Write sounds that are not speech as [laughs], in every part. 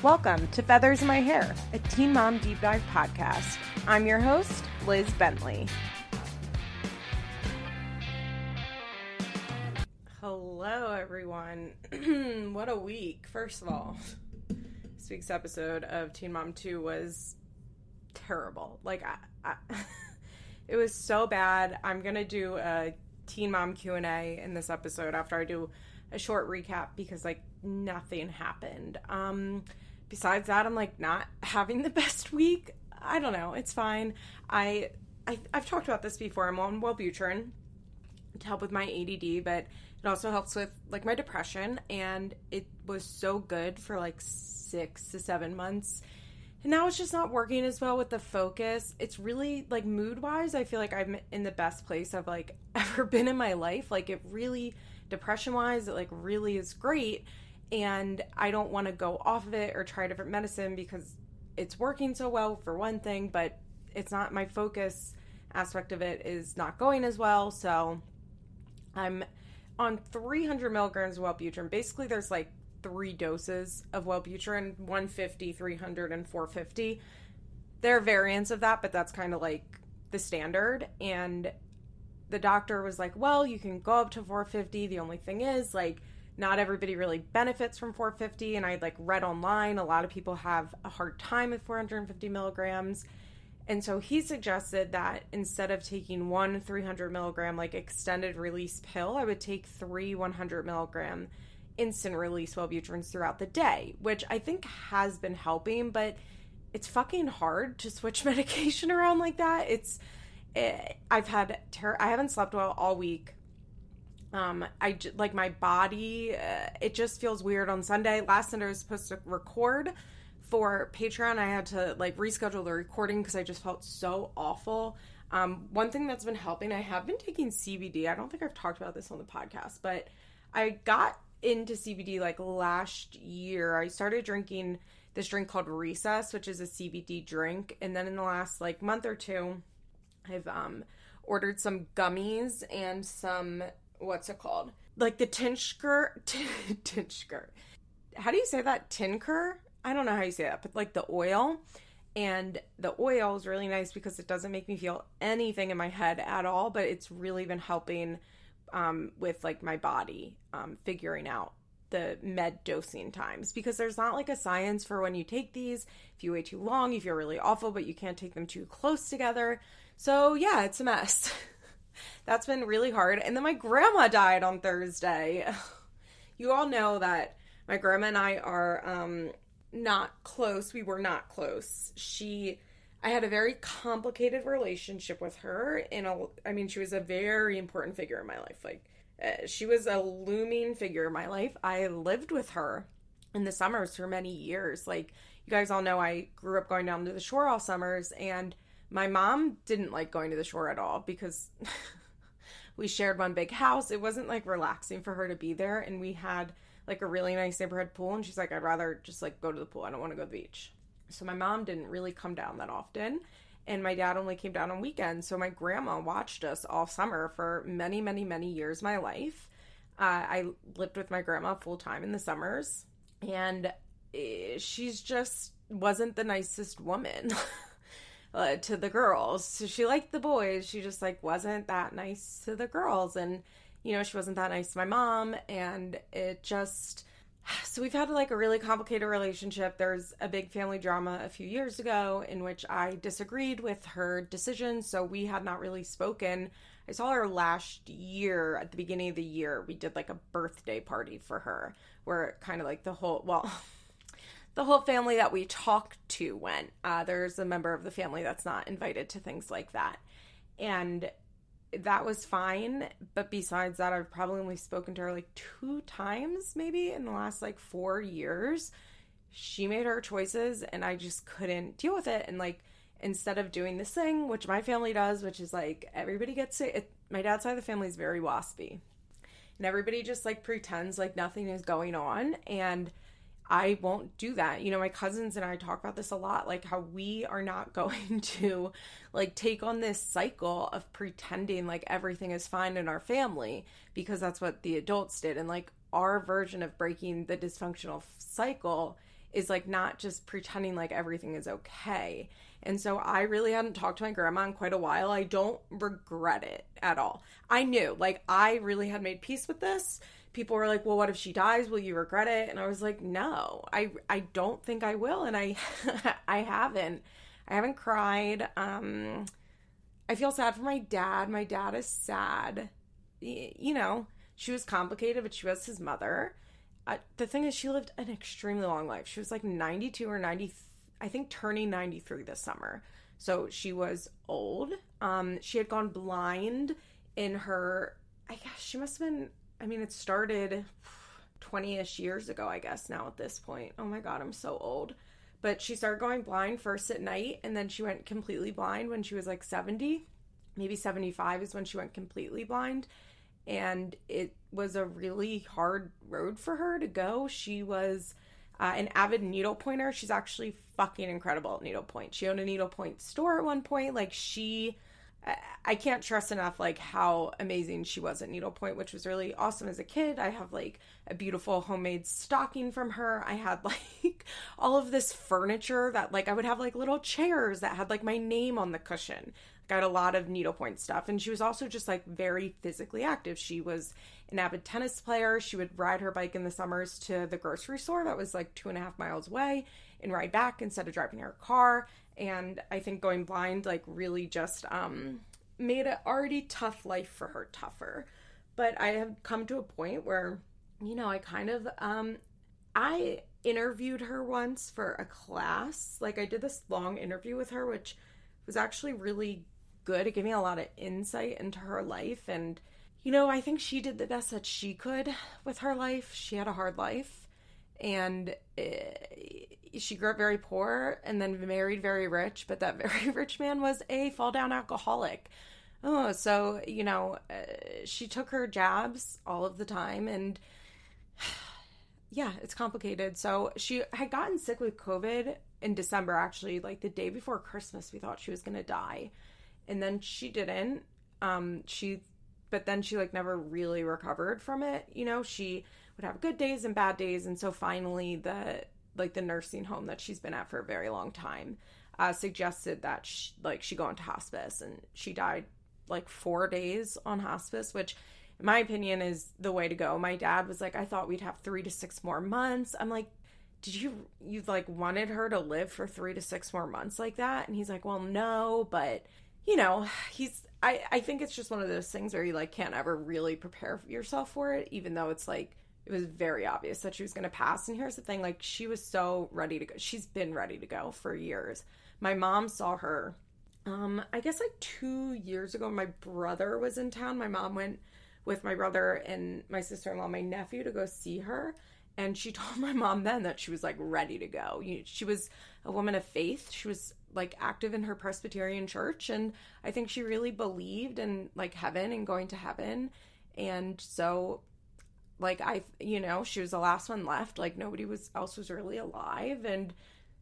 Welcome to Feathers in My Hair, a Teen Mom Deep Dive podcast. I'm your host, Liz Bentley. Hello, everyone. [clears throat] what a week. First of all, this week's episode of Teen Mom 2 was terrible. Like, I, I [laughs] it was so bad. I'm going to do a Teen Mom Q&A in this episode after I do a short recap because like nothing happened. Um besides that, I'm like not having the [laughs] best week. I don't know. It's fine. I, I I've talked about this before. I'm on Wellbutrin to help with my ADD, but it also helps with like my depression, and it was so good for like six to seven months. And now it's just not working as well with the focus. It's really like mood wise, I feel like I'm in the best place I've like [laughs] ever been in my life. Like it really depression wise, it like really is great and I don't want to go off of it or try a different medicine because it's working so well for one thing, but it's not my focus aspect of it is not going as well. So I'm on 300 milligrams of Wellbutrin. Basically, there's like three doses of Wellbutrin 150, 300, and 450. There are variants of that, but that's kind of like the standard. And the doctor was like, well, you can go up to 450. The only thing is, like, not everybody really benefits from 450 and i like read online a lot of people have a hard time with 450 milligrams. And so he suggested that instead of taking one 300 milligram like extended release pill i would take three 100 milligram instant release wellbutrins throughout the day which i think has been helping but it's fucking hard to switch [laughs] medication around like that. It's it, eh, i've had ter- i haven't slept well all week um i like my body uh, it just feels weird on sunday. Last sunday i was supposed to record for patreon. I had to like reschedule the recording because i just felt so awful. Um one thing that's been helping i have been taking cbd i don't think i've talked about this on the podcast but i got into cbd like last year. I started drinking this drink called recess which is a cbd drink and then in the last like month or two i've um ordered some gummies and some what's it called? Like the Tinsker, [laughs] Tinsker. How do you say that? Tinker? I don't know how you say that, but like the oil. And the oil is really nice because it doesn't make me feel anything in my head at all, but it's really been helping um, with like my body um, figuring out the med dosing times because there's not like a science for when you take these. If you wait too long, you feel really awful, but you can't take them too close together. So, yeah, it's a mess. [laughs] That's been really hard. And then my grandma died on Thursday. [laughs] You all know that my grandma and I are um, not close. We were not close. She I had a very complicated relationship with her in a I mean she was a very important figure in my life. Like uh, she was a looming figure in my life. I lived with her in the summers for many years. Like you guys all know I grew up going down to the shore all summers and my mom didn't like going to the shore at all because [laughs] we shared one big house. It wasn't like relaxing for her to be there. And we had like a really nice neighborhood pool. And she's like, I'd rather just like go to the pool. I don't want to go to the beach. So my mom didn't really come down that often. And my dad only came down on weekends. So my grandma watched us all summer for many, many, many years my life. Uh, I lived with my grandma full time in the summers. And eh, she's just wasn't the nicest woman. [laughs] uh, to the girls. So she liked the boys. She just like wasn't that nice to the girls, and you know she wasn't that nice to my mom, and it just. [sighs] So we've had like a really complicated relationship. There's a big family drama a few years ago in which I disagreed with her decision, so we had not really spoken. I saw her last year at the beginning of the year. We did like a birthday party for her where kind of like the whole well [laughs] the whole family that we talk to went. Uh, there's a member of the family that's not invited to things like that. And that was fine. But besides that, I've probably only spoken to her like two times maybe in the last like four years. She made her choices and I just couldn't deal with it. And like, instead of doing this thing, which my family does, which is like everybody gets it, it my dad's side of the family is very waspy. And everybody just like pretends like nothing is going on. And I won't do that. You know, my cousins and I talk about this a lot, like how we are not [laughs] going to like take on this cycle of pretending like everything is fine in our family because that's what the adults did. And like our version of breaking the dysfunctional cycle is like not just pretending like everything is okay. And so I really hadn't talked to my grandma in quite a while. I don't regret it at all. I knew, like, I really had made peace with this. People were like, "Well, what if she dies? Will you regret it?" And I was like, "No, I I don't think I will." And I [laughs] I haven't. I haven't cried. Um I feel sad for my dad. My dad is sad. You know, she was complicated, but she was his mother. Uh, the thing is, she lived an extremely long life. She was like 92 or 90, I think turning 93 this summer. So she was old. Um, she had gone blind in her, I guess she must have been, I mean, it started 20 ish years ago, I guess, now at this point. Oh my God, I'm so old. But she started going blind first at night, and then she went completely blind when she was like 70. Maybe 75 is when she went completely blind. And it was a really hard road for her to go. She was uh, an avid needlepointer. She's actually fucking incredible at needlepoint. She owned a needlepoint store at one point. Like, she I can't trust enough like how amazing she was at needlepoint, which was really awesome as a kid. I have like a beautiful homemade stocking from her. I had [laughs] like all of this furniture that like I would have like little chairs that had like my name on the cushion. I got a lot of needlepoint stuff. And she was also just like very physically active. She was an avid tennis player. She would ride her bike in the summers to the grocery store that was like two and a half miles away and ride back instead of driving her car and I think going blind like really just um made an already tough life for her tougher. But I have come to a point where you know, I kind of um I interviewed her once for a class. Like I did this long interview with her which was actually really good. It gave me a lot of insight into her life and you know, I think she did the best that she could with her life. She had a hard life and it, she grew up very poor and then married very rich, but that [laughs] very rich man was a fall down alcoholic. Oh, so, you know, uh, she took her jabs all of the time and [sighs] yeah, it's complicated. So she had gotten sick with COVID in December, actually, like the day before Christmas. We thought she was going to die. And then she didn't. Um, she, but then she like never really recovered from it. You know, she would have good days and bad days. And so finally, the like the nursing home that she's been at for a very long time uh, suggested that she, like she go into hospice. And she died like four days on hospice which in my opinion is the way to go. My dad was like i thought we'd have three to six more months. I'm like did you you like wanted her to live for three to six more months like that? And he's like well no but you know he's i i think it's just one of those things where you like can't ever really prepare yourself for it even though it's like it was very obvious that she was going to pass. And here's the thing like, she was so ready to go. She's been ready to go for years. My mom saw her, um, I guess like two years ago. My brother was in town. My mom went with my brother and my sister in law, my nephew, to go see her. And she [laughs] told my mom then that she was like ready to go. She was a woman of faith. She was like active in her Presbyterian church. And I think she really believed in like heaven and going to heaven. And so like I, you know, she was the last one left. Like nobody was else was really alive, and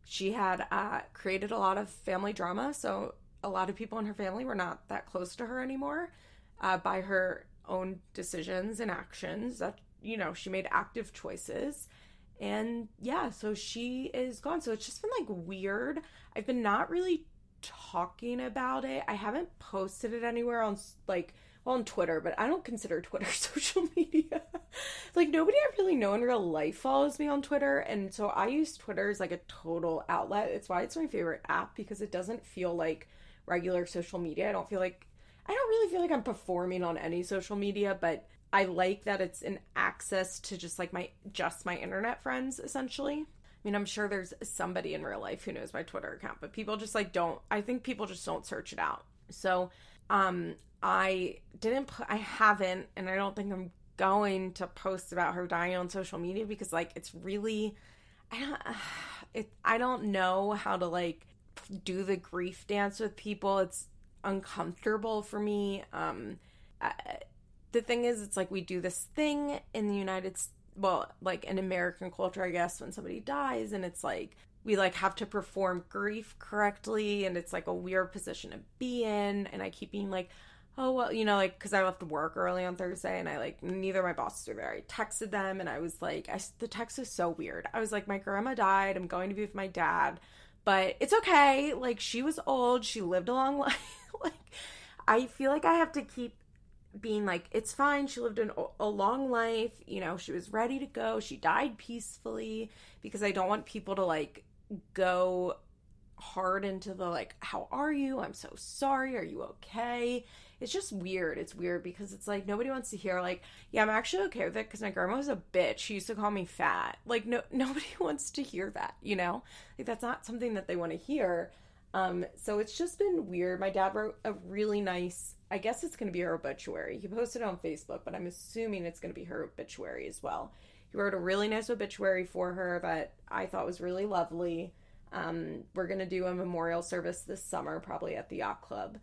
she had uh, created a lot of family drama. So a lot of people in her family were not that close to her anymore uh, by her own decisions and actions. That you know, she made active choices. And yeah, so she is gone. So it's just been like weird. I've been not really talking about it. I haven't posted it anywhere on like on Twitter, but I don't consider Twitter [laughs] social media. like nobody I really know in real life follows me on Twitter, and so I use Twitter as like a total outlet. It's why it's my favorite app because it doesn't feel like regular social media. I don't feel like I don't really feel like I'm performing on any social media, but I like that it's an access to just like my just my internet friends essentially. I mean, I'm sure there's somebody in real life who knows my Twitter account, but people just like don't I think people just don't search it out. So, um I didn't put, I haven't, and I don't think I'm going to post about her dying on social media because like it's really, I don't, [sighs] it, I don't know how to like do the grief dance with people. It's uncomfortable for me. Um, I, the thing is, it's like we do this thing in the United States, well, like in American culture, I guess, when somebody dies, and it's like we like have to perform grief correctly, and it's like a weird position to be in. And I keep being like, oh well you know like because i left work early on thursday and i like neither my bosses were there. I texted them and i was like I, the text is so weird. I was like my grandma died. I'm going to be with my dad. But it's okay. Like she was old. She lived a long [laughs] life. Like i feel like i have to keep being like it's fine. She lived an, a long life. You know she was ready to go. She died peacefully because i don't want people to like go hard into the like how are you? I'm so sorry. Are you okay? It's just weird. It's weird because it's like nobody wants to hear like yeah i'm actually okay with it because my grandma was a bitch. She used to call me fat. Like no [laughs] nobody [laughs] wants to hear that you know? Like that's not something that they want to hear. Um so it's just been weird. My dad wrote a really nice i guess it's going to be her obituary. He posted on facebook but i'm assuming it's going to be her obituary as well wrote a really nice obituary for her that i thought was really lovely um, we're going to do a memorial service this summer, probably at the yacht club.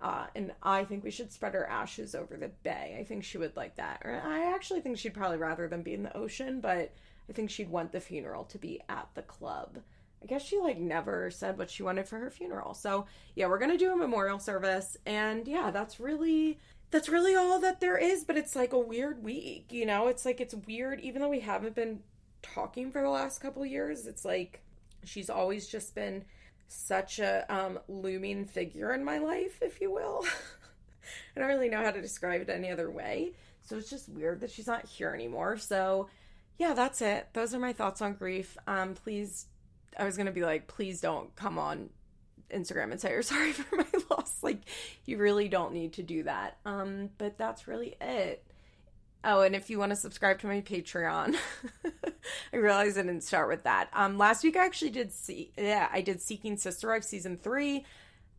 Uh, and I think we should spread her ashes over the bay. I think she would like that. Or I actually think she'd probably rather them be in the ocean, but I think she'd want the funeral to be at the club. I guess she like never said what she wanted for her funeral. So, yeah, we're going to do a memorial service and yeah, that's really that's really all that there is, but it's like a weird week, you know? It's like it's weird even though we haven't been talking for the last couple years. It's like she's always just been such a um, looming figure in my life, if you will. [laughs] I don't really know how to describe it any other way. So it's just weird that she's not here anymore. So yeah, that's it. Those are my thoughts on grief. Um, please, I was gonna be like, please don't come on Instagram and say you're [laughs] sorry for my loss. Like, you really don't need to do that. Um, but that's really it. Oh, and if you want to subscribe to my Patreon, [laughs] I realized I didn't start with that. Um, last week I actually did see, yeah, I did Seeking Sister Wife season three.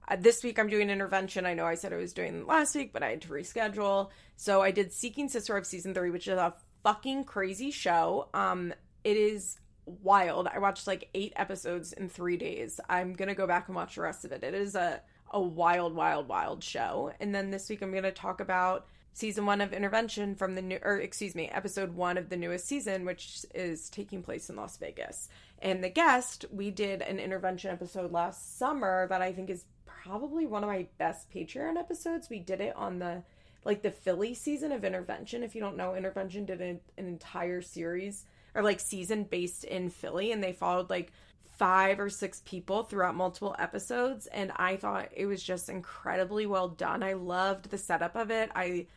Uh, this week I'm doing intervention. I know I said I was doing last week, but I had to reschedule. So I did Seeking Sister Wife season three, which is a fucking crazy show. Um, it is wild. I watched like eight episodes in three days. I'm gonna go back and watch the rest of it. It is a a wild, wild, wild show. And then this week I'm gonna talk about season one of Intervention from the new, or excuse me, episode one of the newest season, which is taking place in Las Vegas. And the guest, we did an intervention episode last summer that I think is probably one of my best Patreon episodes. We did it on the like the Philly season of Intervention. If you don't know, Intervention did an, an entire series or like season based in Philly, and they followed like five or six people throughout multiple episodes and I thought it was just incredibly well done. I loved the setup of it. I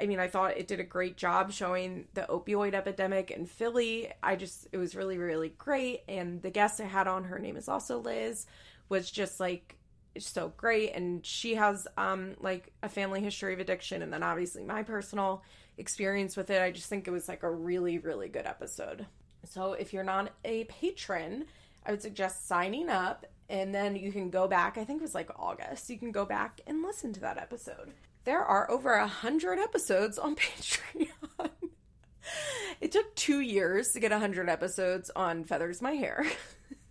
I mean, I thought it did a great job showing the opioid epidemic in Philly. I just, it was really, really great. And the guest I had on, her name is also Liz, was just like so great. And she has um like a family history of addiction, and then obviously my personal experience with it. I just think it was like a really, really good episode. So if you're not a patron, I would suggest signing up and then you can go back. I think it was like August. You can go back and listen to that episode there are over a hundred episodes on [laughs] Patreon. it took two years to get a hundred episodes on Feathers My Hair.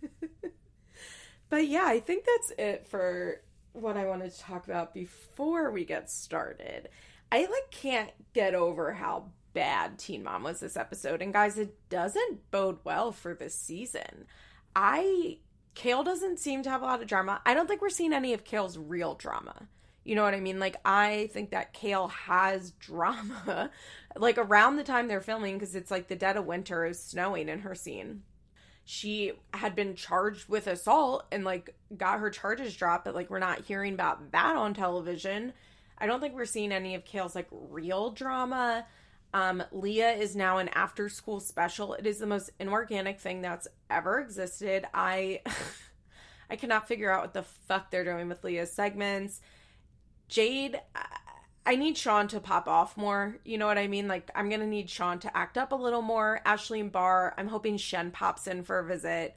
[laughs] but yeah, I think that's it for what I wanted to talk about before we get started. I like can't get over how bad Teen Mom was this episode. And guys, it doesn't bode well for this season. I Kail doesn't seem to have a lot of drama. I don't think we're seeing any of Kail's real drama. You know what I mean? Like, I think that Kail has [laughs] drama, like around the time they're filming, because it's like the dead of winter is snowing in her scene. She had been charged with assault and like got her charges dropped, but like we're not hearing about that on television. I don't think we're seeing any of Kail's like real drama. Um, Leah is now an after school special. It is the most inorganic thing that's ever existed. I [laughs] I cannot figure out what the fuck they're doing with Leah's segments Jade, I need Sean to pop off more. You know what I mean? Like, I'm going to need Sean to act up a little more. Ashley and Bar, I'm hoping Shen pops in for a visit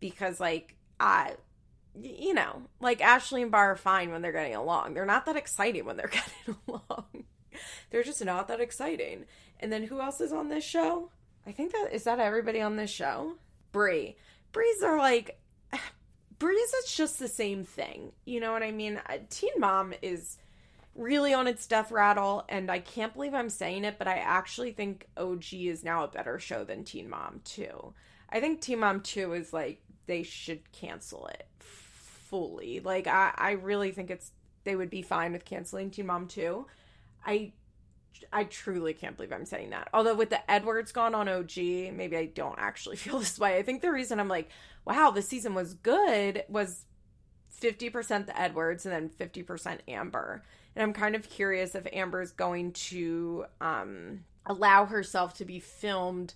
because, like, I, you know, like Ashley and Bar are fine when they're getting along. They're not that exciting when they're [laughs] getting along. they're just not that exciting. And then who else is on this show? I think that is that everybody on this show? Bri. Bri's are like [sighs] Breeze is just the same thing. You know what I mean? Uh, Teen Mom is really on its death rattle, and I can't believe I'm saying it, but I actually think OG is now a better show than Teen Mom 2. I think Teen Mom 2 is like, they should cancel it fully. Like, I, I really think it's they would be fine with canceling Teen Mom 2. I I truly can't believe I'm saying that. Although with the Edwards gone on OG, maybe I don't actually [laughs] feel this way. I think the reason I'm like, wow, the season was good was 50% the Edwards and then 50% Amber. And I'm kind of curious if Amber's going to um, allow herself to be filmed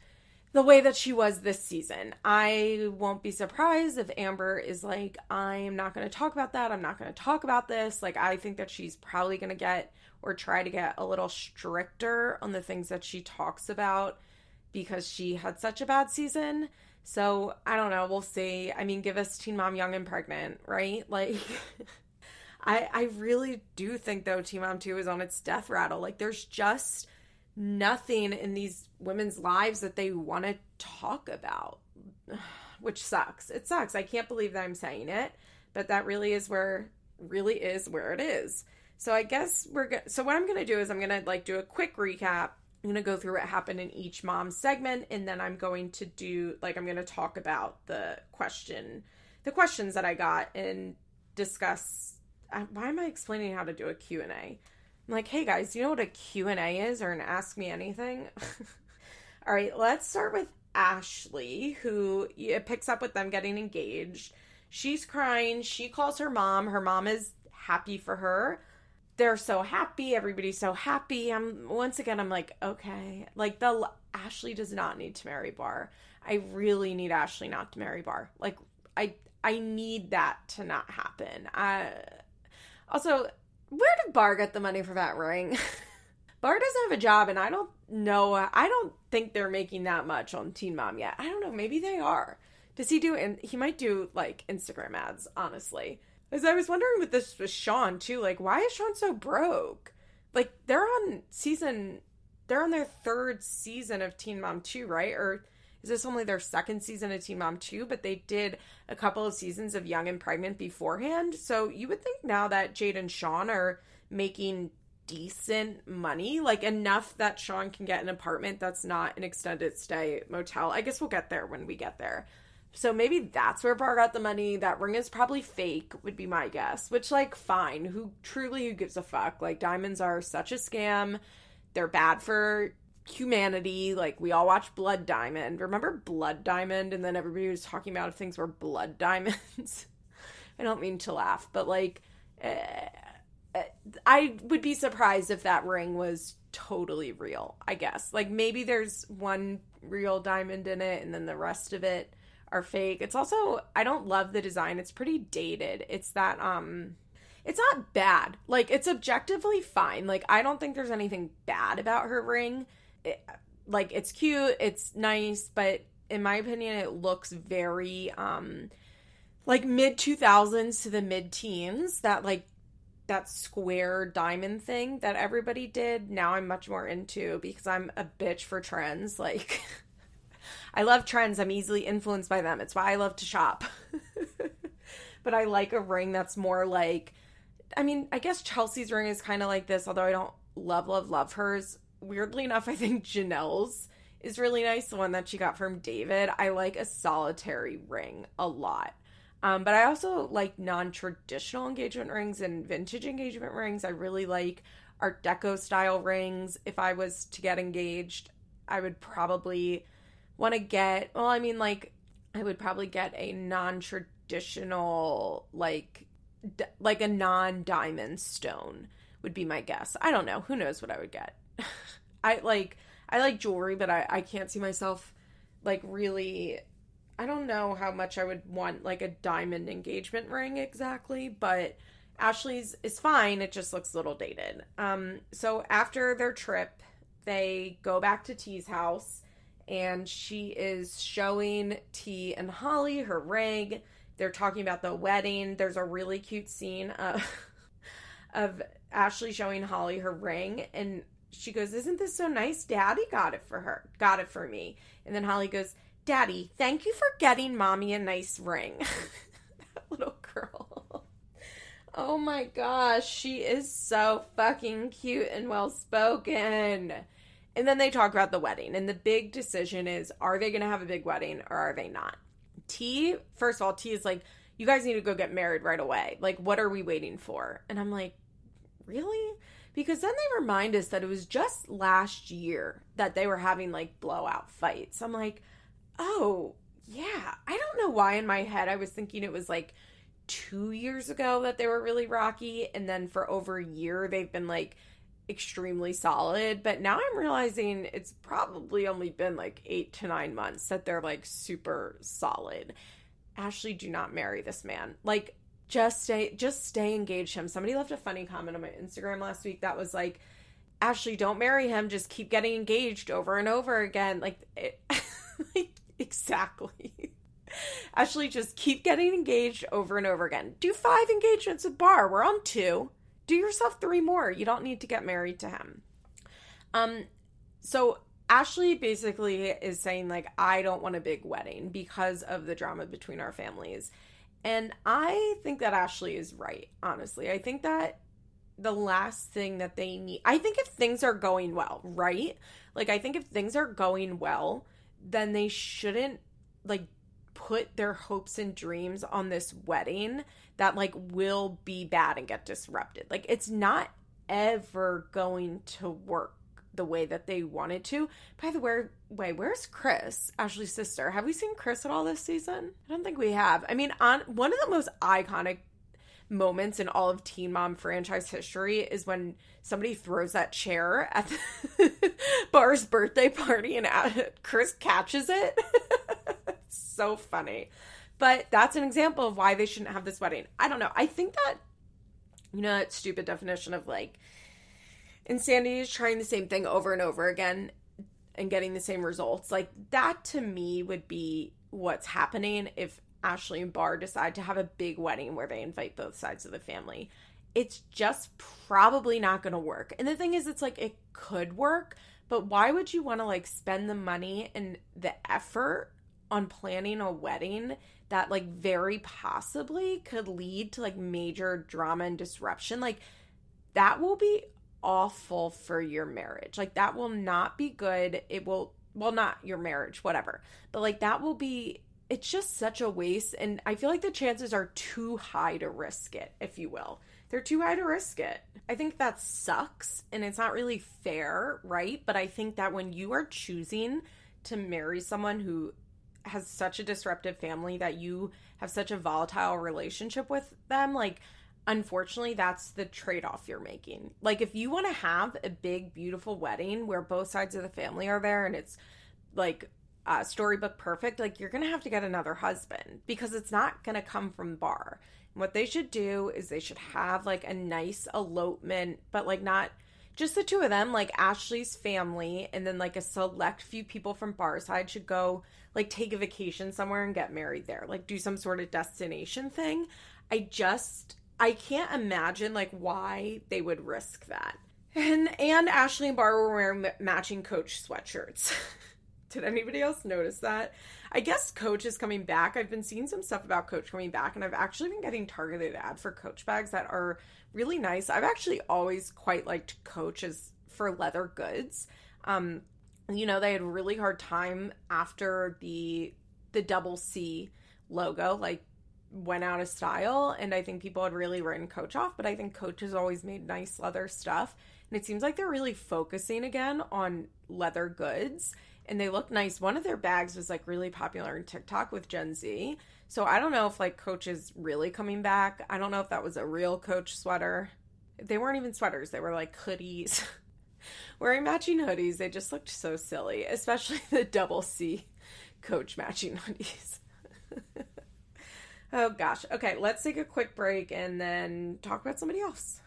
the way that she was this season. I won't be surprised if Amber is like, I'm not going to talk about that. I'm not going to talk about this. Like, I think that she's probably going to get or try to get a little stricter on the things that she talks about because she had such a bad season. So I don't know. We'll see. I mean, give us Teen Mom Young and Pregnant, right? [laughs] Like, I I really do think though Teen Mom Two is on its death rattle. Like, there's just nothing in these women's lives that they want to talk about, [sighs] which sucks. It sucks. I can't believe that I'm saying it, but that really is where really is where it is. So I guess we're good. So what I'm going to do is I'm going to like do a quick recap. I'm going to go through what happened in each mom segment and then I'm going to do like I'm going to talk about the question the questions that I got and discuss uh, why am I explaining how to do a Q&A? I'm like, "Hey guys, you know what a Q&A is or an ask me anything?" [laughs] All right, let's start with Ashley who it picks up with them getting engaged. She's crying. She calls her mom. Her mom is happy for her they're so happy everybody's so happy i'm once again i'm like okay like the ashley does not need to marry bar i really need ashley not to marry bar like i i need that to not happen i also where did bar get the money for that ring [laughs] bar doesn't have a job and i don't know i don't think they're making that much on teen mom yet i don't know maybe they are does he do and he might do like instagram ads honestly as I was wondering with this with Sean too, like why is Sean so broke? Like they're on season they're on their third season of Teen Mom 2, right? Or is this only their second season of Teen Mom 2? But they did a couple of seasons of Young and Pregnant beforehand. So you would think now that Jade and Sean are making decent money, like enough that Sean can get an apartment that's not an extended stay motel. I guess we'll get there when we get there. So maybe that's where Bar got the money. That ring is probably fake, would be my guess. Which, like, fine. Who truly who gives a fuck? Like, diamonds are such a scam. They're bad for humanity. Like, we all watch Blood Diamond. Remember Blood Diamond? And then everybody was talking about if things were blood [laughs] diamonds. I don't mean to laugh, but like, uh, I would be surprised if that ring was totally real, I guess. Like, maybe there's one real diamond in it, and then the rest of it are fake. It's also I don't love the design. It's pretty dated. It's that um it's not bad. Like it's objectively fine. Like I don't think there's anything bad about her ring. It, like it's cute, it's nice, but in my opinion it looks very um like mid 2000s to the mid teens. That like that square diamond thing that everybody did. Now I'm much more into because I'm a bitch for trends. Like [laughs] I love trends. I'm easily influenced by them. It's why I love to shop. [laughs] but I like a ring that's more like I mean, I guess Chelsea's ring is kind of like this, although I don't love, love, love hers. Weirdly enough, I think Janelle's is really nice, the one that she got from David. I like a solitary ring a lot. Um, but I also like non traditional engagement rings and vintage engagement rings. I really like Art Deco style rings. If I was to get engaged, I would probably want to get, well, I mean, like, I would probably get a non traditional, like, d- like a non diamond stone would be my guess. I don't know. Who knows what I would get? [laughs] I like, I like jewelry, but I, I can't see myself, like, really. I don't know how much I would want, like, a diamond engagement ring exactly, but. Ashley's is fine. It just looks a little dated. Um, so after their trip, they go back to T's house and she is showing T and Holly her ring. They're talking about the wedding. There's a really cute scene of [laughs] of Ashley showing Holly her ring and she goes, "Isn't this so nice? Daddy got it for her. Got it for me." And then Holly goes, "Daddy, thank you for getting Mommy a nice ring." [laughs] that little girl. Oh my gosh, she is so fucking cute and well spoken. And then they talk about the wedding. And the big decision is are they going to have a big wedding or are they not? T, first of all, T is like, you guys need to go get married right away. Like, what are we waiting for? And I'm like, really? Because then they remind us that it was just last year that they were having like blowout fights. I'm like, oh, yeah. I don't know why in my head I was thinking it was like two years ago that they were really rocky. And then for over a year, they've been like extremely solid. But now I'm realizing it's probably only been like eight to nine months that they're like super solid. Ashley, do not marry this man. Like, just stay just stay engaged him. Somebody left a funny comment on my Instagram last week that was like, Ashley, don't marry him, just keep getting engaged over and over again. Like, it, [laughs] like exactly. [laughs] Ashley, just keep getting engaged over and over again. Do five engagements at bar. We're on two. Do yourself three more. You don't need to get married to him. Um, so Ashley basically is saying like I don't want a big wedding because of the drama between our families. And I think that Ashley is right, honestly. I think that the last thing that they need I think if things are going well, right? Like I think if things are going well, then they shouldn't like put their hopes and dreams on this wedding that like will be bad and get disrupted. Like it's not ever going to work the way that they wanted to. By the way, where's Chris, Ashley's sister? Have we seen Chris at all this season? I don't think we have. I mean, on one of the most iconic moments in all of Teen Mom franchise history is when somebody throws that chair at the [laughs] Bar's birthday party and Chris catches it. [laughs] so funny. But that's an example of why they shouldn't have this wedding. I don't know. I think that, you know, that stupid definition of like insanity is trying the same thing over and over again and getting the same results. Like that to me would be what's happening if Ashley and Bar decide to have a big wedding where they invite both sides of the family. It's just probably not going to work. And the thing is, it's like it could work, but why would you want to like spend the money and the effort on planning a wedding that like very possibly could lead to like major drama and disruption? Like that will be awful for your marriage. Like that will not be good. It will well not your marriage, whatever. But like that will be it's just such a waste and I feel like the chances are too high to risk it, if you will. They're too high to risk it. I think that sucks and it's not really fair, right? But I think that when you are choosing to marry someone who has such a disruptive family that you have such a volatile relationship with them, like unfortunately that's the trade-off you're making. Like if you want to have a big beautiful wedding where both sides of the family are there and it's like uh, storybook perfect like you're gonna have to get another husband because it's not gonna come from bar. What they should do is they should have like a nice elopement but like not just the two of them like ashley's family and then like a select few people from bar side should go like take a vacation somewhere and get married there like do some sort of destination thing. I just I can't imagine like why they would risk that. And and Ashley and Bar were wearing matching Coach sweatshirts. [laughs] Did anybody else notice that? I guess Coach is coming back. I've been seeing some stuff about Coach coming back, and I've actually been getting targeted ad for Coach bags that are really nice. I've actually always quite liked Coach as for leather goods. Um, you know, they had a really hard time after the the double C logo. Like went out of style and I think people had really written Coach off, but I think Coach has always made nice leather stuff. And it seems like they're really focusing again on leather goods and they look nice. One of their bags was like really popular in TikTok with Gen Z. So I don't know if like Coach is really coming back. I don't know if that was a real Coach sweater. They weren't even sweaters, they were like hoodies. [laughs] Wearing matching hoodies, they just looked so silly, especially [laughs] the double C Coach matching hoodies. [laughs] Oh gosh. Okay, let's take a quick break and then talk about somebody else.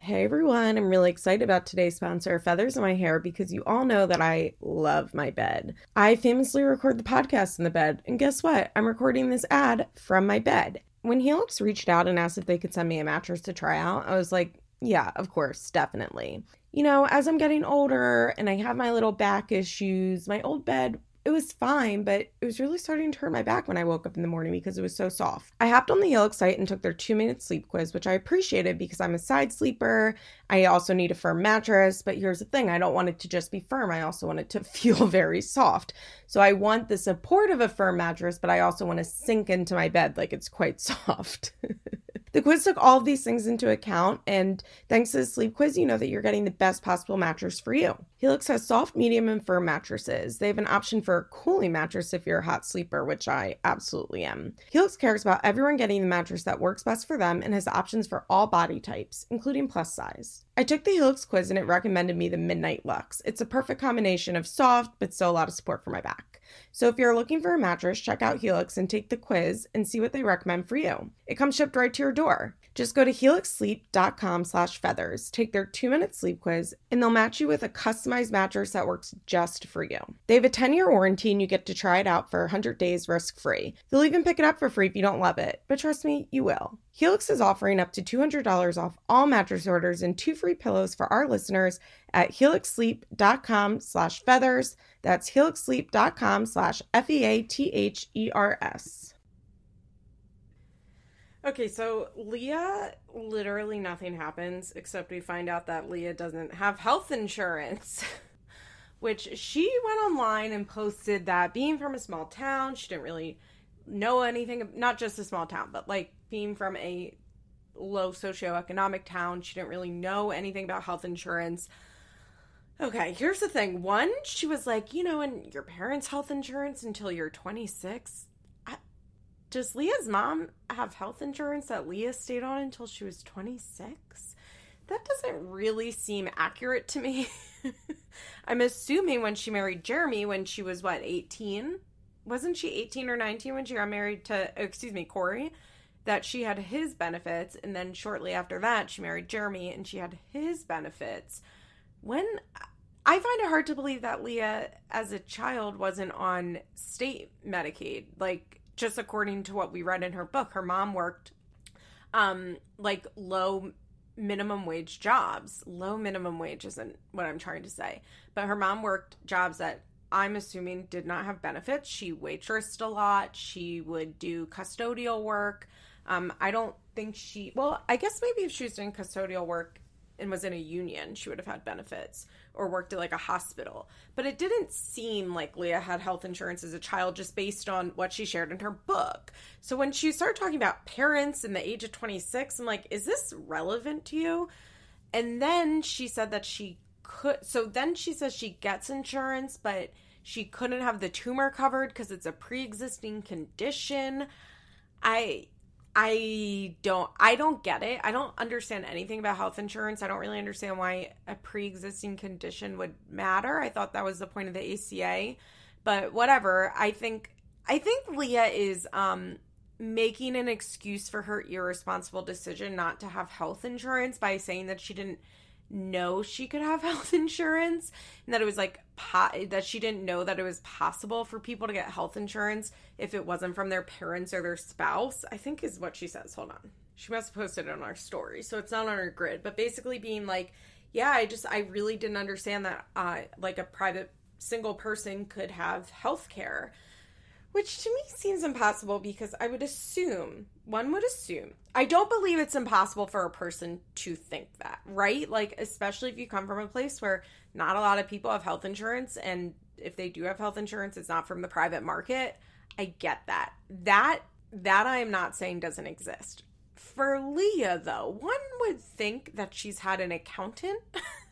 Hey everyone, I'm really excited about today's sponsor, Feathers in My Hair, because you all know that I love my bed. I famously record the podcast in the bed, and guess what? I'm recording this ad from my bed. When Helix reached out and asked if they could send me a mattress to try out, I was like, yeah, of course, definitely. You know, as I'm getting older and I have my little back issues, my old bed It was fine, but it was really starting to hurt my back when I woke up in the morning because it was so soft. I hopped on the Helix site and took their two minute sleep quiz, which I appreciated because I'm a side sleeper. I also need a firm mattress, but here's the thing I don't want it to just be firm. I also want it to [laughs] feel very soft. So I want the support of a firm mattress, but I also want to sink into my bed like it's quite [laughs] soft. The quiz took all of these things into account, and thanks to the sleep quiz, you know that you're getting the best possible mattress for you. Helix has soft, medium, and firm mattresses. They have an option for a cooling mattress if you're a hot sleeper, which I absolutely am. Helix cares about everyone getting the mattress that works best for them and has options for all body types, including plus size. I took the Helix quiz and it recommended me the Midnight Lux. It's a perfect combination of soft, but still a lot of support for my back. So if you're looking for a mattress, check out Helix and take the quiz and see what they recommend for you. It comes shipped right to your door. Just go to helixsleep.com slash feathers, take their two-minute sleep quiz, and they'll match you with a customized mattress that works just for you. They have a 10-year warranty and you get to try it out for 100 days risk-free. They'll even pick it up for free if you don't love it, but trust me, you will. Helix is offering up to $200 off all mattress orders and two free pillows for our listeners at helixsleep.com slash feathers. That's helixsleep.com slash F-E-A-T-H-E-R-S. Okay, so Leah, literally nothing happens except we find out that Leah doesn't have health insurance. [laughs] Which she went online and posted that being from a small town, she didn't really know anything, not just a small town, but like being from a low socioeconomic town, she didn't really know anything about health insurance. Okay, here's the thing. One, she was like, you know, and your parents' health insurance until you're 26. I, does Leah's mom have health insurance that Leah stayed on until she was 26? That doesn't really seem accurate to me. [laughs] I'm assuming when she married Jeremy when she was what, 18? Wasn't she 18 or 19 when she got married to, uh, excuse me, Corey? That she had his benefits, and then shortly after that, she married Jeremy and she had his benefits when I find it hard to believe that Leah, as a child, wasn't on state Medicaid. Like, just according to what we read in her book, her mom worked um like low minimum wage jobs. Low minimum wage isn't what I'm trying to say, but her mom worked jobs that I'm assuming did not have benefits. She waitressed a lot. She would do custodial work. Um, I don't think she, well, I guess maybe if she was doing custodial work and was in a union, she would have had benefits or worked at like a hospital. But it didn't seem like Leah had health insurance as a child just based on what she shared in her book. So when she started talking about parents in the age of 26, I'm like, is this relevant to you? And then she said that she could, so then she says she gets insurance, but she couldn't have the tumor covered because it's a pre existing condition. I I don't I don't get it. I don't understand anything about health insurance. I don't really understand why a pre-existing condition would matter. I thought that was the point of the ACA. But whatever. I think I think Leah is um making an excuse for her irresponsible decision not to have health insurance by saying that she didn't know she could have [laughs] health insurance and that it was like po- that she didn't know that it was possible for people to get health insurance if it wasn't from their parents or their spouse i think is what she says. Hold on. She must have posted it on our story so it's not on her grid. But basically being like yeah i just i really didn't understand that uh like a private single person could have health care which to me seems impossible because I would assume, one would assume, I don't believe it's impossible for a person to think that, right? Like, especially if you come from a place where not a lot of people have health insurance, and if they do have health insurance, it's not from the private market. I get that. That, that I am not saying doesn't exist. For Leah, though, one would think that she's had an accountant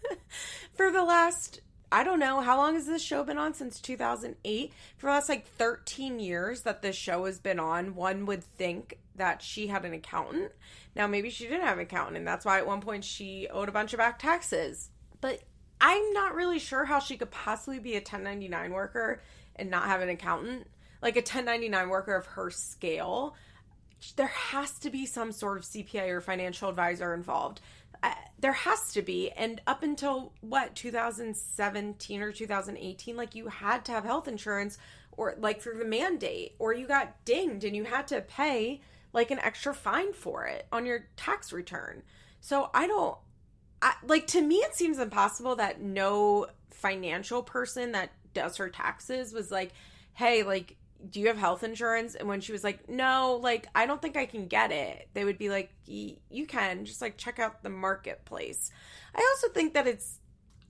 [laughs] for the last I don't know how long has this show been on since 2008 for the last like 13 years that this show has been on one would think that she had an accountant now maybe she didn't have an accountant and that's why at one point she owed a bunch of back taxes but I'm not really sure how she could possibly be a 1099 worker and not have an accountant. Like a 1099 worker of her scale there has to be some sort of CPA or financial advisor involved. Uh, there has to be. And up until what 2017 or 2018 like you had to have health insurance or like through the mandate or you got dinged and you had to pay like an extra fine for it on your tax return. So i don't I, like to me it seems impossible that no financial person that does her taxes was like, "Hey, like do you have health insurance?" And when she was like, "No, like I don't think I can get it." They would be like, "You can, just like check out the marketplace." I also think that it's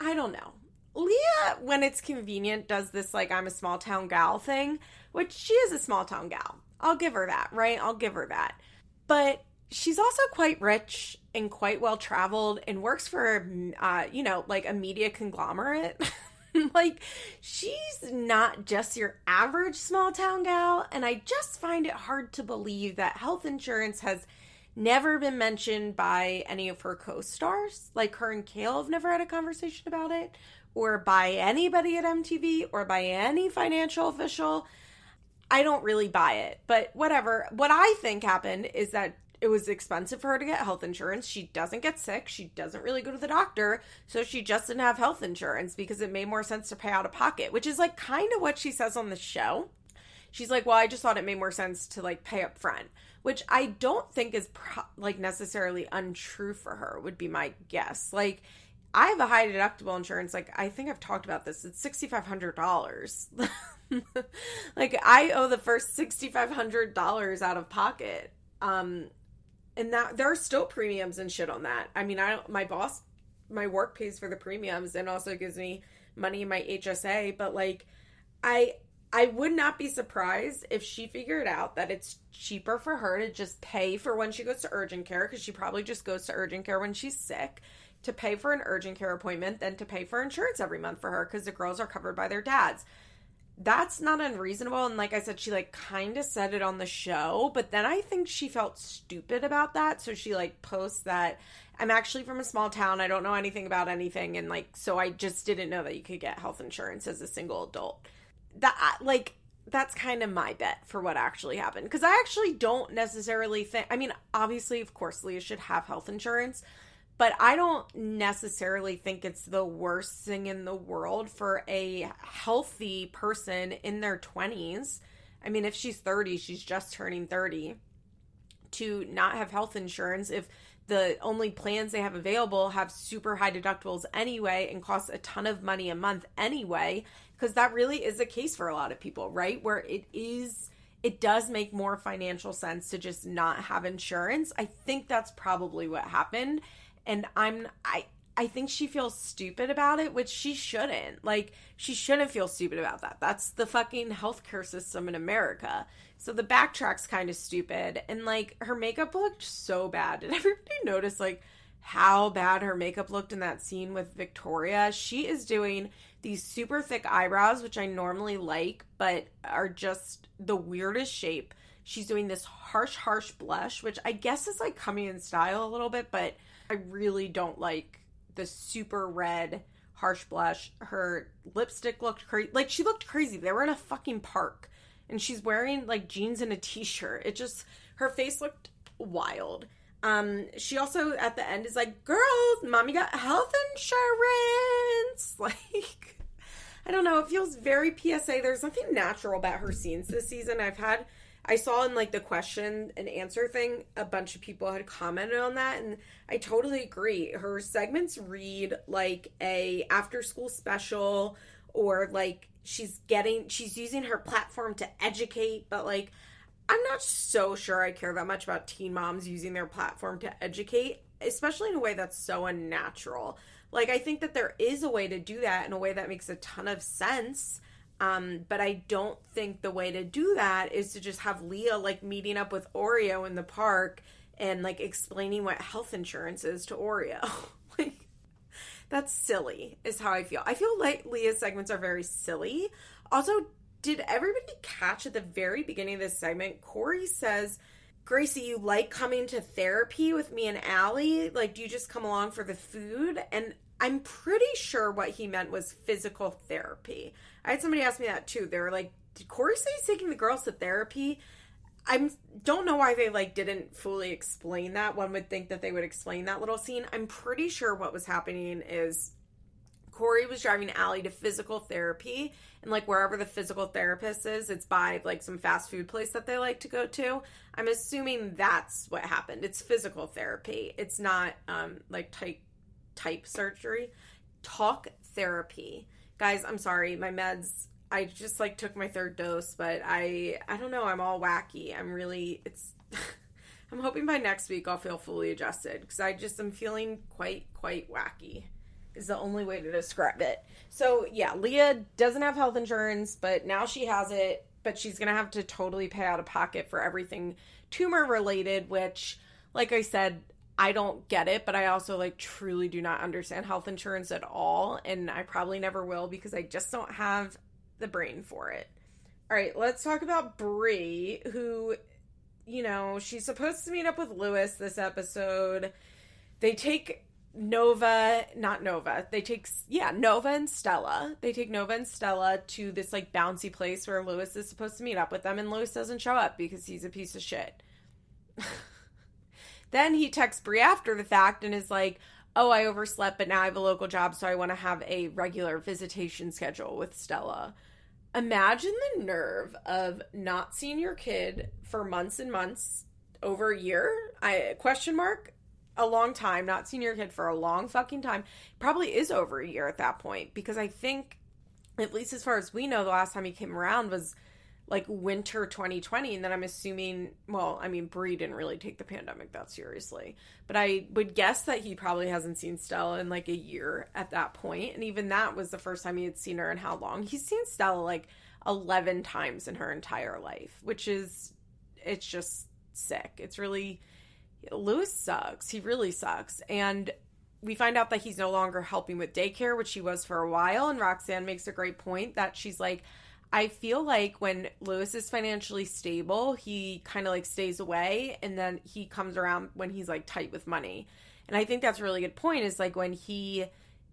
I don't know. Leah, when it's convenient, does this like I'm a small town gal thing, which she is a small town gal. I'll give her that, right? I'll give her that. But she's also quite rich and quite well traveled and works for, uh, you know, like a media conglomerate. [laughs] like, she's not just your average small town gal. And I just find it hard to believe that health insurance has never been mentioned by any of her co stars. Like, her and Kail have never had a conversation about it or by anybody at MTV or by any financial official. I don't really buy it, but whatever. What I think happened is that it was expensive for her to get health insurance. She doesn't get sick. She doesn't really go to the doctor. So she just didn't have health insurance because it made more sense to pay out of pocket, which is like kind of what she says on the show. She's like, well, I just thought it made more sense to like pay up front, which I don't think is pro- like necessarily untrue for her, would be my guess. Like, I have a high deductible insurance. Like I think I've talked about this. It's sixty five hundred dollars. [laughs] like I owe the first sixty five hundred dollars out of pocket. Um, and that there are still premiums and shit on that. I mean, I my boss, my work pays for the premiums and also gives me money in my HSA. But like, I I would not be surprised if she figured out that it's cheaper for her to just pay for when she goes to urgent care because she probably just goes to urgent care when she's sick to pay for an urgent care appointment than to pay for insurance every month for her because the girls are covered by their dads. That's not unreasonable. And like I said, she like kind of said it on the show, but then I think she felt stupid about that. So she like posts that I'm actually from a small town. I don't know anything about anything. And like, so I just didn't know that you could get health insurance as a single adult. That, like, that's kind of my bet for what actually happened because I actually don't necessarily think. I mean, obviously, of course, Leah should have health insurance, but I don't necessarily think it's the worst thing in the world for a healthy person in their 20s. I mean, if she's 30, she's just turning 30 to not have health insurance if the only plans they have available have super high deductibles anyway and cost a ton of money a month anyway because that really is the case for a lot of people, right? Where it is it does make more financial sense to just not have insurance. I think that's probably what happened and I'm I I think she feels stupid about it, which she shouldn't. Like, she shouldn't feel stupid about that. That's the fucking healthcare system in America. So the backtrack's kind of stupid. And, like, her makeup looked so bad. Did [laughs] everybody notice, like, how bad her makeup looked in that scene with Victoria? She is doing these super thick eyebrows, which I normally like, but are just the weirdest shape. She's doing this harsh, harsh blush, which I guess is, like, coming in style a little bit, but I really don't like the super red harsh blush. Her lipstick looked crazy. Like she looked crazy. They were in a fucking park and she's wearing like jeans and a t-shirt. It just her face looked wild. Um she also at the end is like, "Girls, mommy got health insurance." [laughs] Like I don't know, it feels very PSA. There's nothing natural about her scenes this season. I've had I saw in like the question and answer thing, a bunch of people had commented on that, and I totally agree. Her segments read like a after school special, or like she's getting she's using her platform to educate, but like I'm not so sure I care that much about teen moms using their platform to educate, especially in a way that's so unnatural. Like I think that there is a way to do that in a way that makes a ton of sense um, but I don't think the way to do that is to just have Leah like meeting up with Oreo in the park and like explaining what health insurance is to Oreo. [laughs] like that's silly is how I feel. I feel like Leah's segments are very silly. Also, did everybody catch at the very beginning of this segment? Corey says, Gracie, you like coming to therapy with me and Allie? Like, do you just come along for the food? And I'm pretty sure what he meant was physical therapy. I had somebody ask me that too. They were like, "Did Cory say he's taking the girls to therapy?" I don't know why they like didn't fully explain that. One would think that they would explain that little scene. I'm pretty sure what was happening is Corey was driving Allie to physical therapy, and like wherever the physical therapist is, it's by like some fast food place that they like to go to. I'm assuming that's what happened. It's physical therapy. It's not um like type type surgery, talk therapy. Guys, I'm sorry. My meds I just like took my third dose, but I I don't know, I'm all wacky. I'm really it's [laughs] I'm hoping by next week I'll feel fully adjusted cuz I just am feeling quite quite wacky. Is the only way to describe it. So, yeah, Leah doesn't have health insurance, but now she has it, but she's to have to totally pay out of pocket for everything tumor related, which like I said, I don't get it, but I also like truly do not understand health insurance at all. And I probably never will because I just don't have the brain for it. All right, let's talk about Bri, who, you know, she's supposed to meet up with Luis this episode. They take Nova, not Nova. They take yeah, Nova and Stella. They take Nova and Stella to this like bouncy place where Luis is supposed to meet up with them and Luis doesn't show up because he's a piece of shit. [laughs] then he texts Bri after the fact and is like, "Oh, I overslept, but now I have a local job, so I want to have a regular visitation schedule with Stella." Imagine the nerve of not seeing your kid for months and months, over a year. I question mark a long time, not seeing your kid for a long fucking time. Probably is over a year at that point because I think, at least as far as we know, the last time he came around was like winter 2020 and then i'm assuming well i mean bri didn't really take the pandemic that seriously but i would guess that he probably hasn't seen stella in like a year at that point and even that was the first time he had seen her in how long. He's seen stella like 11 times in her entire life which is it's just sick. It's really luis sucks. He really sucks and we find out that he's no longer helping with daycare which he was for a while and roxanne makes a great point that she's like I feel like when Luis is financially stable, he kind of like stays away and then he comes around when he's like tight with money. And I think that's a really good point is like when he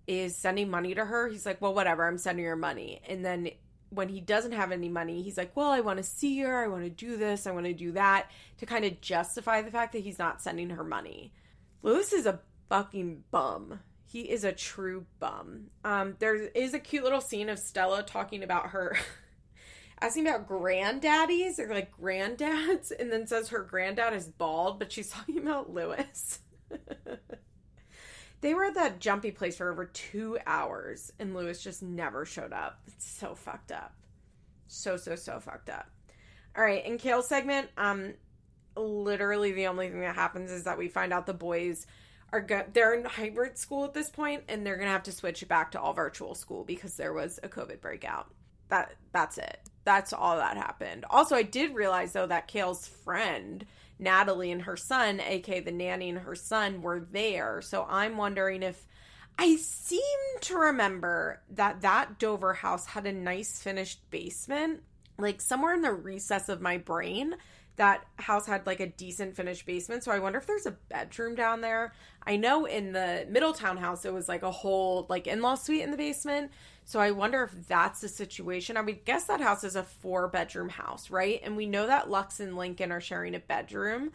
is sending money to her, he's like, well, whatever, I'm sending her money. And then when he doesn't have any money, he's like, well, I want to see her. I want to do this. I want to do that to kind of justify the fact that he's not sending her money. Luis is a fucking bum. He is a true bum. Um, there is a cute little scene of Stella talking about her [laughs] asking about granddaddies or like granddads, and then says her granddad is bald, but she's [laughs] talking about Luis. [laughs] they were at that jumpy place for over two hours, and Luis just never showed up. It's so fucked up. So, so, so fucked up. All right, in Kail's segment, um, literally the only thing that happens is that we find out the boys are go- they're in hybrid school at this point and they're gonna have to switch back to all virtual school because there was a covid breakout that that's it that's all that happened. Also, I did realize though that Kail's friend Natalie and her son, aka the nanny and her son, were there. So I'm wondering if I seem to remember that that Dover house had a nice finished basement, like somewhere in the recess of my brain. That house had like a decent finished basement. So I wonder if there's a bedroom down there. I know in the Middletown house, it was like a whole like in law suite in the basement. So I wonder if that's the situation. I would guess that house is a four bedroom house, right? And we know that Lux and Lincoln are sharing a bedroom.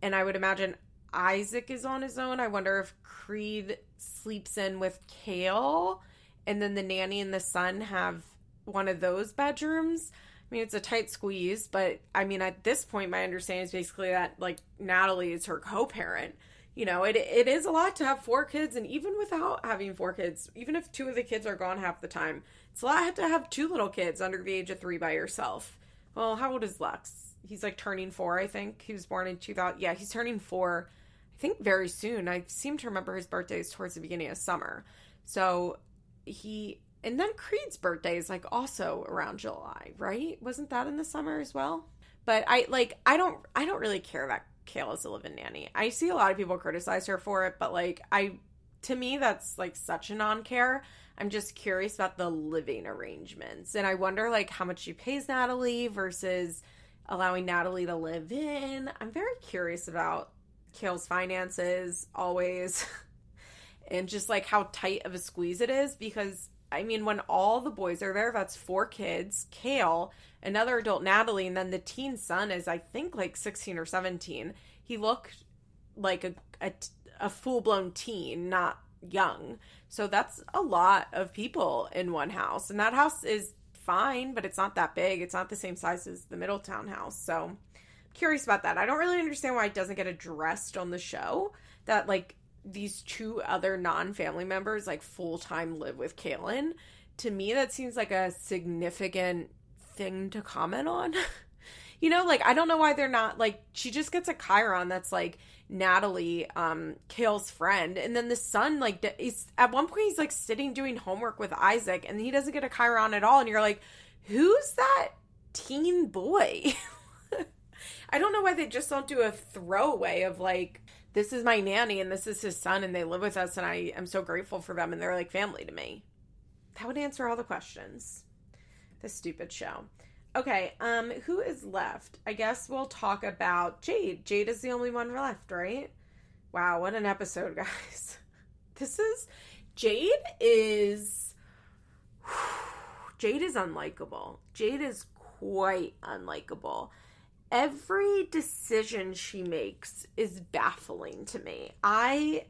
And I would imagine Isaac is on his own. I wonder if Creed sleeps in with Kail and then the nanny and the son have one of those bedrooms. I mean, it's a tight squeeze, but I mean, at this point, my understanding is basically that like Natalie is her co parent you know, it it is a lot to have four kids, and even without having four kids, even if two of the kids are gone half the time, it's a lot to have two little kids under the age of three by yourself. Well, how old is Lux? He's like turning four, I think. He was born in 2000. Yeah, he's turning four, I think very soon. I seem to remember his birthday is towards the beginning of summer. So he, and then Creed's birthday is like also around July, right? Wasn't that in the summer as well? But I like, I don't, I don't really care about Kail as a live-in nanny. I see a lot of people criticize her for it, but like I to me that's like such a non-care. I'm just curious about the living arrangements. And I wonder like how much she pays Natalie versus allowing Natalie to live in. I'm very curious about Kail's finances always. [laughs] and just like how tight of a squeeze it is because I mean when all the boys are there, that's four kids, Kail, another adult Natalie, and then the teen son is I think like 16 or 17. He looked like a a, a full blown teen, not young. So that's a lot of people in one house, and that house is fine, but it's not that big. It's not the same size as the Middletown house. So curious about that. I don't really understand why it doesn't get addressed on the show that like these two other non-family members like full-time live with Kailyn to me that seems like a significant thing to comment on. [laughs] you know, like I don't know why they're not like she just gets a Chiron that's like Natalie, um, Kail's friend, and then the son like he's at one point he's like sitting doing homework with Isaac, and he doesn't get a Chiron at all, and you're like, who's that teen boy? [laughs] I don't know why they just don't do a throwaway of like, this is my nanny and this is his son and they live with us and I am so grateful for them and they're like family to me. That would answer all the questions. This stupid show. Okay, um, who is left? I guess we'll talk about Jade. Jade is the only one left, right? Wow, what an episode, [laughs] guys. This is Jade is [sighs] Jade is unlikable. Jade is quite unlikable. Every decision she makes is baffling to me. I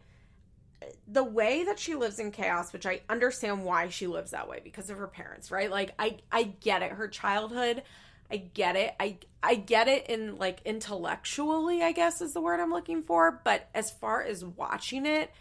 the way that she lives in chaos, which I understand why she lives that way because of her parents, right? Like I I get it. Her childhood, I get it. I I get it in like intellectually, I guess is the word I'm looking for, but as far as watching it,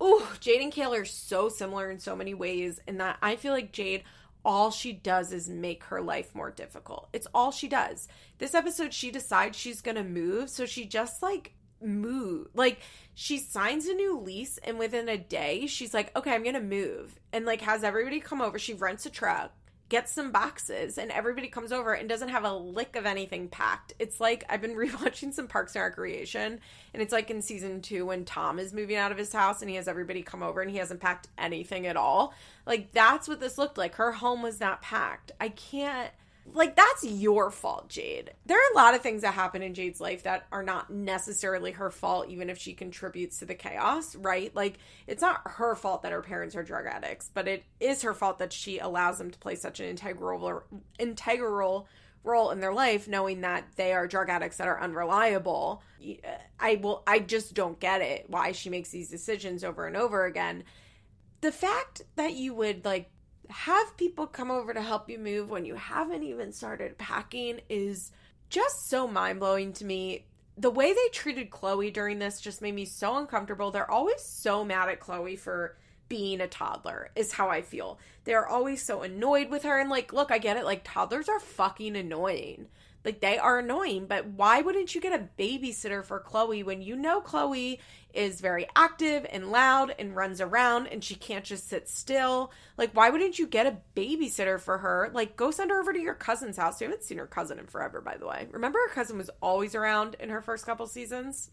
oh, Jade and Kayla are so similar in so many ways in that I feel like Jade all she does is make her life more difficult. It's all she does. This episode she decides she's going to move, so she just like move. Like she signs a new lease and within a day she's like, "Okay, I'm going to move." And like has everybody come over. She rents a truck, gets some boxes, and everybody comes over and doesn't have a lick of anything packed. It's like I've been [laughs] rewatching some Parks and Recreation and it's like in season 2 when Tom is moving out of his house and he has everybody come over and he hasn't packed anything at all. Like that's what this looked like. Her home was not packed. I can't like that's your fault, Jade. There are a lot of things that happen in Jade's life that are not necessarily her fault, even if she contributes to the chaos, right? Like it's not her fault that her parents are drug addicts, but it is her fault that she allows them to play such an integral integral role in their life, knowing that they are drug addicts that are unreliable. Uh, I will. I just don't get it why she makes these decisions over and over again. The fact that you would like have people come over to help you move when you haven't even started packing is just so mind blowing to me. The way they treated Chloe during this just made me so uncomfortable. They're always so mad at Chloe for being a toddler, is how I feel. They're always so annoyed with her. And, like, look, I get it. Like, toddlers are fucking annoying. Like, they are annoying, but why wouldn't you get a babysitter for Chloe when you know Chloe is very active and loud and runs around and she can't just sit still. Like, why wouldn't you get a babysitter for her? Like, go send her over to your cousin's house. You haven't seen her cousin in forever, by the way. Remember, her cousin was always around in her first couple seasons?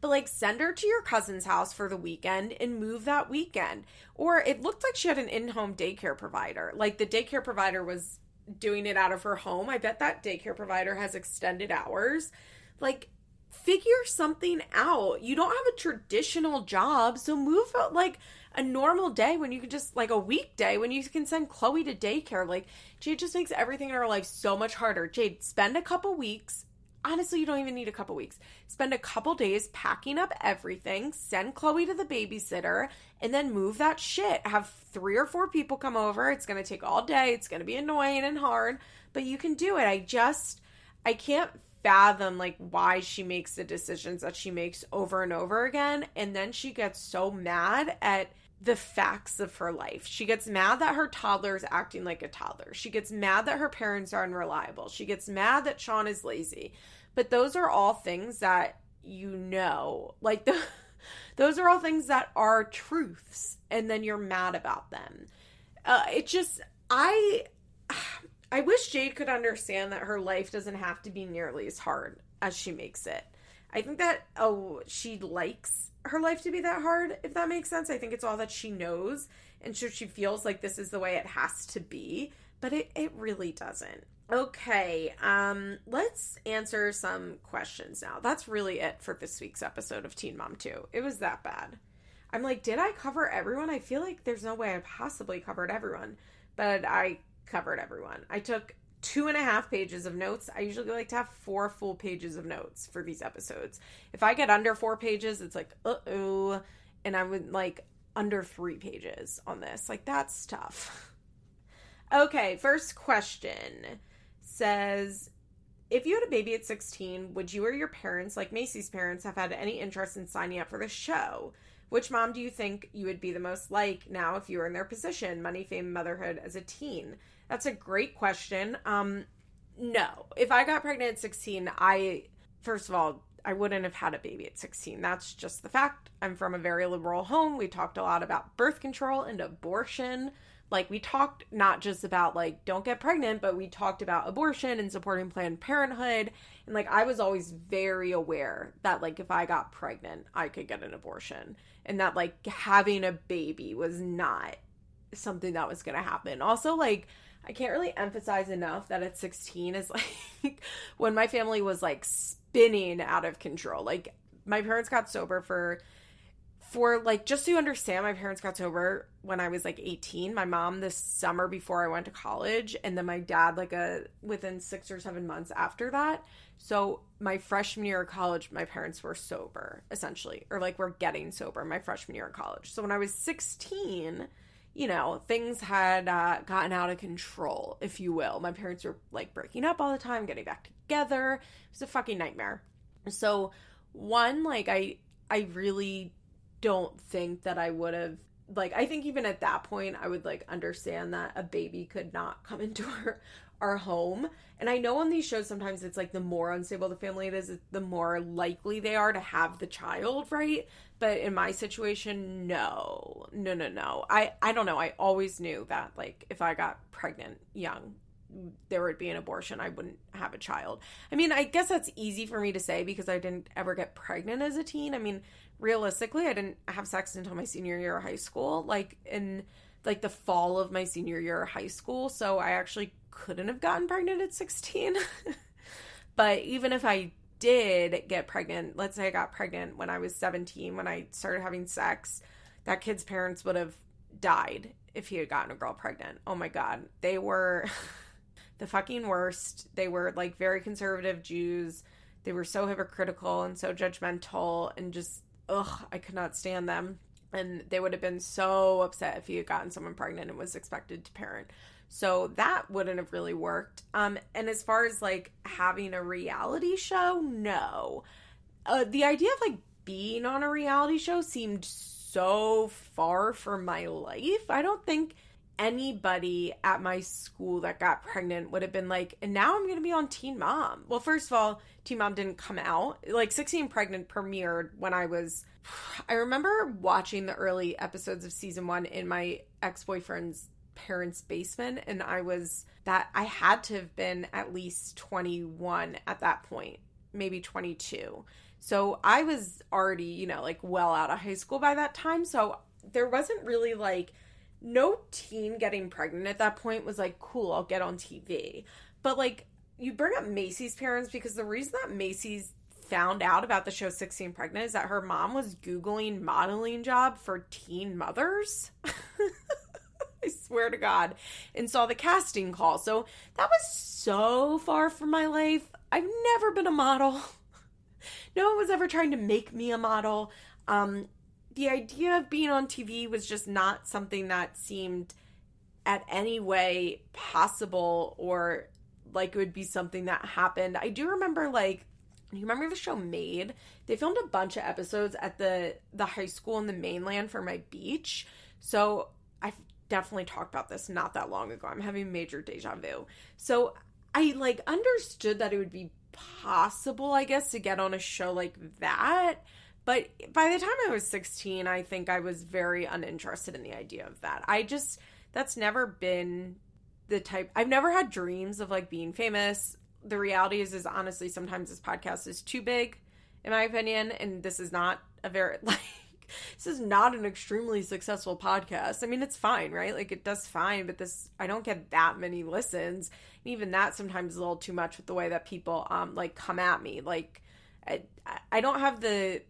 But like, send her to your cousin's house for the weekend and move that weekend. Or it looked like she had an in home daycare provider. Like, the daycare provider was doing it out of her home. I bet that daycare provider has extended hours. Like, figure something out. You don't have a traditional job, so move out like a normal day when you can just like a weekday when you can send Chloe to daycare. Like Jade just makes everything in her life so much harder. Jade, spend a couple weeks. Honestly, you don't even need a couple weeks. Spend a couple days packing up everything, send Chloe to the babysitter, and then move that shit. Have three or four people come over. It's going to take all day. It's going to be annoying and hard, but you can do it. I just I can't fathom like why she makes the decisions that she makes over and over again and then she gets so mad at the facts of her life. She gets mad that her toddler is acting like a toddler. She gets mad that her parents are unreliable. She gets mad that Sean is lazy. But those are all things that you know. Like the [laughs] those are all things that are truths and then you're mad about them. Uh, it just I I wish Jade could understand that her life doesn't have to be nearly as hard as she makes it. I think that oh she likes her life to be that hard, if that makes sense. I think it's all that she knows and so she feels like this is the way it has to be, but it, it really doesn't. Okay, um, let's answer some questions now. That's really it for this week's episode of Teen Mom 2. It was that bad. I'm like, did I cover everyone? I feel like there's no way I possibly covered everyone, but I covered everyone. I took two and a half pages of notes. I usually like to have four full pages of notes for these episodes. If I get under four pages, it's like, uh oh. And I would like under three pages on this. Like, that's tough. Okay, first question says If you had a baby at 16, would you or your parents, like Macy's parents, have had any interest in signing up for the show? Which mom do you think you would be the most like now if you were in their position? Money, fame, motherhood as a teen. That's a great question. Um, no. If I got pregnant at 16, I, first of all, I wouldn't have had a baby at 16. That's just the fact. I'm from a very liberal home. We talked a lot about birth control and abortion. Like, we talked not just about, like, don't get pregnant, but we talked about abortion and supporting Planned Parenthood. And, like, I was always very aware that, like, if I got pregnant, I could get an abortion. And that, like, having a baby was not something that was going to happen. Also, like, I can't really emphasize enough that at 16 is [laughs] like when my family was like spinning out of control. Like my parents got sober for for like just so you understand my parents got sober when I was like 18. My mom this summer before I went to college and then my dad like a within 6 or 7 months after that. So my freshman year of college my parents were sober essentially or like we're getting sober my freshman year of college. So when I was 16 you know, things had uh, gotten out of control, if you will. My parents were like breaking up all the time, getting back together. It was a fucking nightmare. So, one, like, I, I really don't think that I would have, like, I think even at that point, I would like understand that a baby could not come [laughs] into our, our home. And I know on these shows sometimes it's like the more unstable the family it is, the more likely they are to have the child, right? But in my situation, no. No, no, no. I I don't know. I always knew that like if I got pregnant young, there would be an abortion. I wouldn't have a child. I mean, I guess that's easy for me to say because I didn't ever get pregnant as a teen. I mean, realistically, I didn't have sex until my senior year of high school, like in like the fall of my senior year of high school. So I actually couldn't have gotten pregnant at 16. [laughs] but even if I did get pregnant, let's say I got pregnant when I was 17, when I started having sex, that kid's parents would have died if he had gotten a girl pregnant. Oh my God. They were [laughs] the fucking worst. They were like very conservative Jews. They were so hypocritical and so judgmental and just, ugh, I could not stand them. And they would have been so upset if he had gotten someone pregnant and was expected to parent. So that wouldn't have really worked. Um, and as far as like having a reality show, no. Uh, the idea of like being on a reality show seemed so far from my life. I don't think anybody at my school that got pregnant would have been like, and now I'm going to be on Teen Mom. Well, first of all, Teen Mom didn't come out. Like 16 Pregnant premiered when I was. [sighs] I remember watching the early episodes of season one in my ex boyfriend's parents' basement and I was that I had to have been at least 21 at that point, maybe 22. So I was already, you know, like well out of high school by that time. So there wasn't really like no teen getting pregnant at that point was like, cool, I'll get on TV. But like, you bring up Macy's parents because the reason that Macy's found out about the show 16 Pregnant is that her mom was Googling modeling job for teen mothers. [laughs] I swear to God, and saw the casting call. So that was so far from my life. I've never been a model. [laughs] no one was ever trying to make me a model. Um, the idea of being on TV was just not something that seemed at any way possible or like it would be something that happened. I do remember like you remember the show Made? They filmed a bunch of episodes at the the high school in the mainland for my beach. So I definitely talked about this not that long ago. I'm having major deja vu. So I like understood that it would be possible, I guess, to get on a show like that. But by the time I was 16, I think I was very uninterested in the idea of that. I just, that's never been the type, I've never had dreams of like being famous. The reality is, is honestly, sometimes this podcast is too big, in my opinion. And this is not a very, [laughs] like, this is not an extremely successful podcast. I mean, it's fine, right? Like it does fine, but this I don't get that many listens. And even that sometimes is a little too much with the way that people um like come at me. Like I I don't have the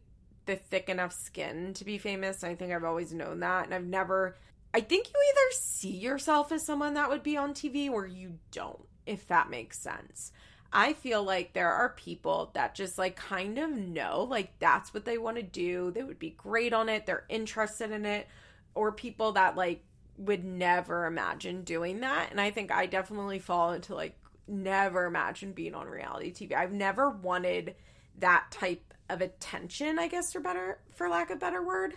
the thick enough skin to be famous. I think I've always known that and I've never I think you either see yourself as someone that would be on TV or you don't, if that makes sense. I feel like there are people that just like kind of know like that's what they want to do. They would be great on it. They're interested in it. Or people that like would never imagine doing that. And I think I definitely fall into like never imagine being on reality TV. I've never wanted that type of attention, I guess for better for lack of better word.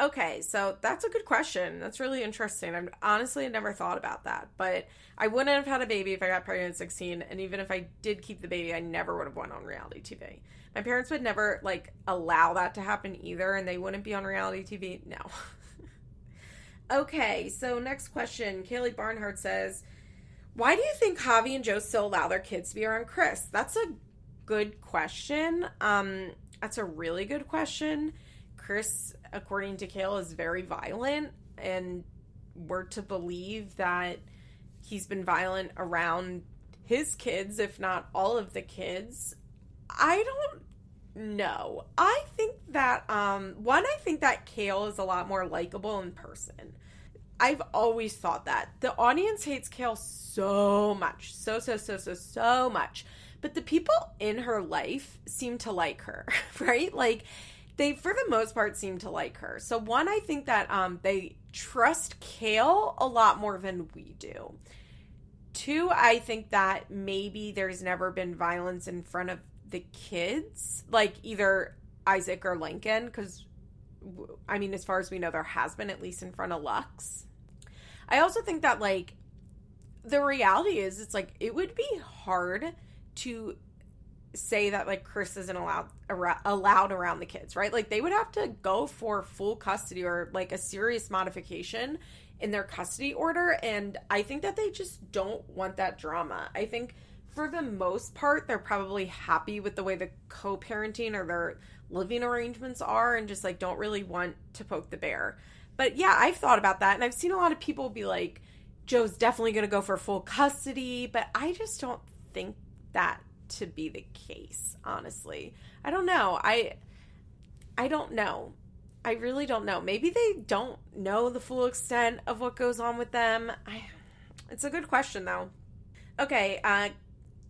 Okay, so that's a good question. That's really interesting. I'm honestly never thought about that, but I wouldn't have had a baby if I got pregnant at 16, and even if I did keep the baby, I never would have went on reality TV. My parents would never like allow that to happen either, and they wouldn't be on reality TV. No. [laughs] okay, so next question. Kaylee Barnhart says, "Why do you think Javi and Joe still allow their kids to be around Chris?" That's a good question. Um, that's a really good question. Chris, according to Kail, is very violent, and we're to believe that he's been violent around his kids, if not all of the kids. I don't know. I think that um one I think that Kail is a lot more likable in person. I've always thought that. The audience hates Kail so much. So so so so so much. But the people in her life seem to like her, [laughs] right? Like they for the most part seem to like her. So one, I think that um, they trust Kail a lot more than we do. Two, I think that maybe there's never been violence in front of the kids, like either Isaac or Lincoln, because I mean, as far as we know, there has been at least in front of Lux. I also think that like the reality is, it's like it would be hard to say that like Chris isn't allowed allowed around the kids, right? Like they would have to go for full custody or like a serious modification in their custody order and I think that they just don't want that drama. I think for the most part they're probably happy with the way the co-parenting or their living arrangements are and just like don't really want to poke the bear. But yeah, I've thought about that and I've seen a lot of people be like Joe's definitely going to go for full custody, but I just don't think that to be the case, honestly. I don't know. I I don't know. I really don't know. Maybe they don't know the full extent of what goes on with them. I it's a good question though. Okay, uh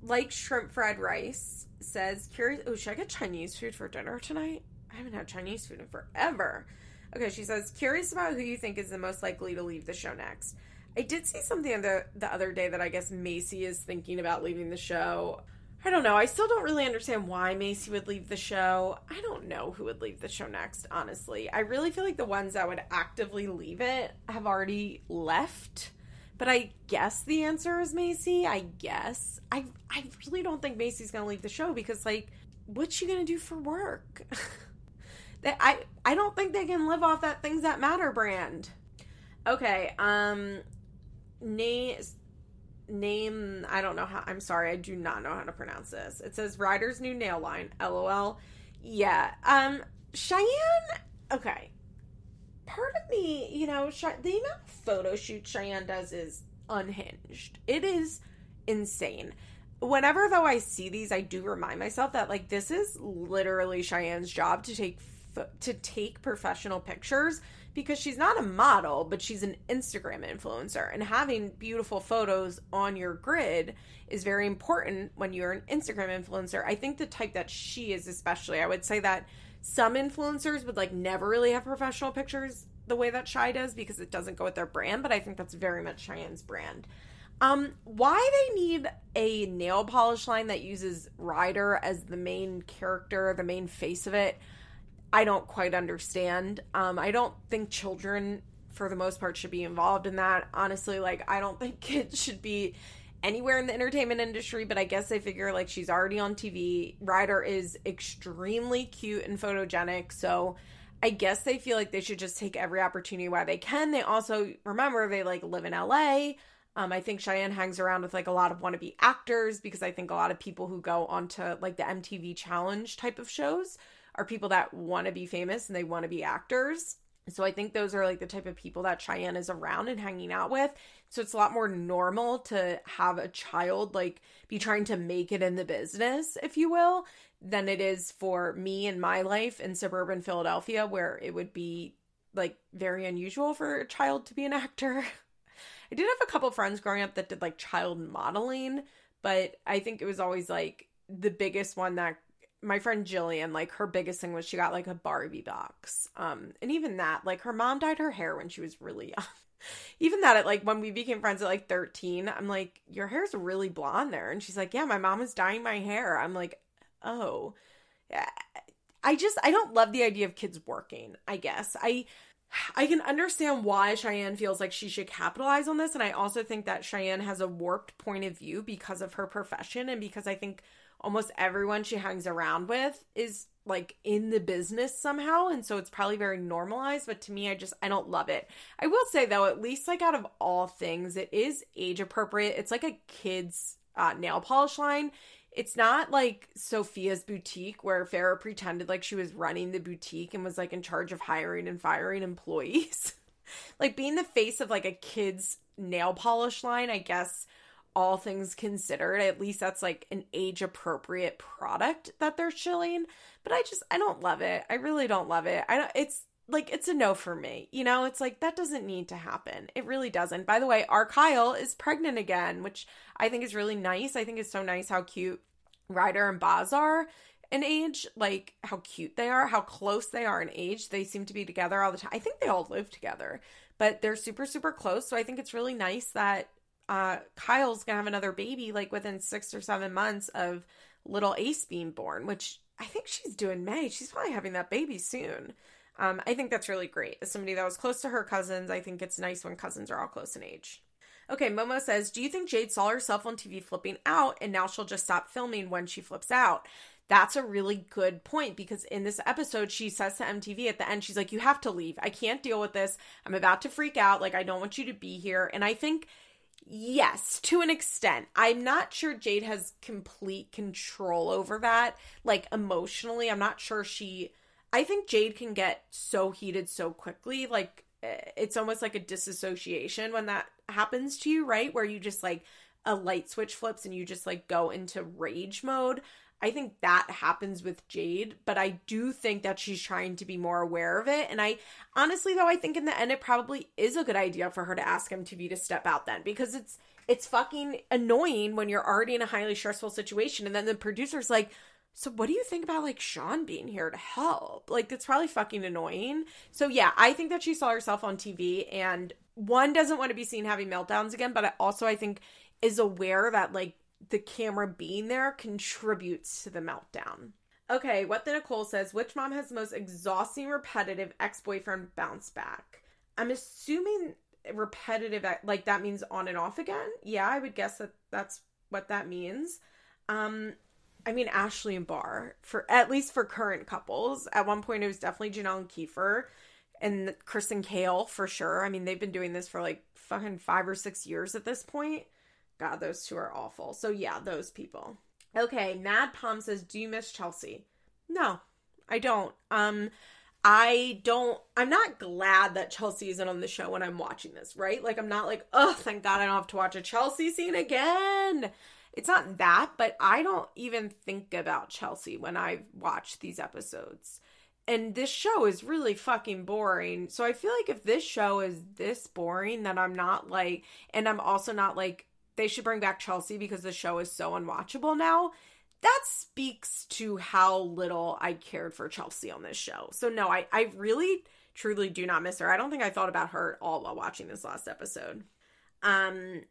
like shrimp fried rice says curious oh should I get Chinese food for dinner tonight? I haven't had Chinese food in forever. Okay, she says curious about who you think is the most likely to leave the show next. I did see something the the other day that I guess Macy is thinking about leaving the show. I don't know. I still don't really understand why Macy would leave the show. I don't know who would leave the show next, honestly. I really feel like the ones that would actively leave it have already left. But I guess the answer is Macy. I guess. I I really don't think Macy's gonna leave the show because like, what's she gonna do for work? [laughs] that I I don't think they can live off that things that matter brand. Okay, um name name I don't know how I'm sorry, I do not know how to pronounce this. It says Ryder's new nail line. LOL. Yeah. Um Cheyenne okay. Part of me, you know, the amount of photo shoot Cheyenne does is unhinged. It is insane. Whenever though I see these, I do remind myself that like this is literally Cheyenne's job to take to take professional pictures because she's not a model, but she's an Instagram influencer. And having beautiful photos on your grid is very important when you're an Instagram influencer. I think the type that she is, especially, I would say that some influencers would like never really have professional pictures the way that Shy does because it doesn't go with their brand, but I think that's very much Cheyenne's brand. Um, why they need a nail polish line that uses Ryder as the main character, the main face of it, I don't quite understand. Um, I don't think children, for the most part, should be involved in that. Honestly, like, I don't [laughs] think kids should be anywhere in the entertainment industry, but I guess they figure like she's already on TV. Ryder is extremely cute and photogenic, so I guess they feel like they should just take every opportunity while they can. They also remember they like live in LA. Um, I think Cheyenne hangs around with like a lot of wannabe actors because I think a lot of people who go onto like the MTV Challenge type of shows are people that want to be famous and they want to be actors. So I think those are like the type of people that Cheyenne is around and hanging out with. So it's a lot more normal to have a child like be trying to make it in the business, if you will, than it is for me in my life in suburban Philadelphia where it would be like very unusual for a child to be an actor. [laughs] I did have a couple friends growing up that did like child modeling, but I think it was always like the biggest one that my friend Jillian, like her biggest thing was she got like a Barbie box. Um, and even that, like her mom dyed her hair when she was really [laughs] young. even that, at like when we became friends at like 13, I'm like, your hair's really blonde there. And she's like, yeah, my mom is dyeing my hair. I'm like, oh. I just, I don't love the idea of kids working, I guess. I, I can understand why Cheyenne feels like she should capitalize on this. And I also think that Cheyenne has a warped point of view because of her profession and because I think almost everyone she hangs around with is like in the business somehow. And so it's probably very normalized. But to me, I just, I don't love it. I will say though, at least like out of all things, it is age appropriate. It's like a kid's uh, nail polish line it's not like Sophia's boutique where Farrah pretended like she was running the boutique and was like in charge of hiring and firing employees. [laughs] like being the face of like a kid's nail polish line, I guess all things considered, at least that's like an age appropriate product that they're chilling. But I just I don't love it. I really don't love it. I don't it's like it's a no for me. You know, it's like that doesn't need to happen. It really doesn't. By the way, our Kyle is pregnant again, which I think is really nice. I think it's so nice how cute Ryder and Baz are in age, like how cute they are, how close they are in age. They seem to be together all the time. I think they all live together, but they're super, super close. So I think it's really nice that uh, Kyle's gonna have another baby like within six or seven months of little Ace being born, which I think she's doing May. She's probably having that baby soon. Um, I think that's really great. As somebody that was close to her cousins, I think it's nice when cousins are all close in age. Okay, Momo says, Do you think Jade saw herself on TV flipping out and now she'll just stop filming when she flips out? That's a really good point because in this episode, she says to MTV at the end, she's like, You have to leave. I can't deal with this. I'm about to freak out. Like, I don't want you to be here. And I think, yes, to an extent. I'm not sure Jade has complete control over that. Like, emotionally, I'm not sure she. I think Jade can get so heated so quickly. Like, eh, it's almost like a disassociation when that happens to you, right? Where you just like a light switch flips and you just like go into rage mode. I think that happens with Jade, but I do think that she's trying to be more aware of it. And I honestly though I think in the end it probably is a good idea for her to ask MTV to step out then because it's it's fucking annoying when you're already in a highly stressful situation and then the producer's like, so what do you think about like Sean being here to help? Like that's probably fucking annoying. So yeah, I think that she saw herself on TV and one doesn't want to be seen having meltdowns again, but also I think is aware that like the camera being there contributes to the meltdown. Okay, what the Nicole says, which mom has the most exhausting, repetitive ex boyfriend bounce back? I'm assuming repetitive, like that means on and off again. Yeah, I would guess that that's what that means. Um, I mean, Ashley and Bar, for at least for current couples. At one point, it was definitely Janelle and Kiefer and Chris and Kail for sure. I mean, they've been doing this for like fucking five or six years at this point. God, those two are awful. So yeah, those people. Okay, Mad Palm says, "Do you miss Chelsea?" No, I don't. Um, I don't. I'm not glad that Chelsea isn't on the show when I'm watching this. Right? Like, I'm not like, oh, thank God I don't have to watch a Chelsea scene again. It's not that, but I don't even think about Chelsea when I watch these episodes and this show is really fucking boring. So I feel like if this show is this boring, then I'm not like, and I'm also not like, they should bring back Chelsea because the show is so unwatchable now. That speaks to how little I cared for Chelsea on this show. So no, I, I really truly do not miss her. I don't think I thought about her at all while watching this last episode. Um,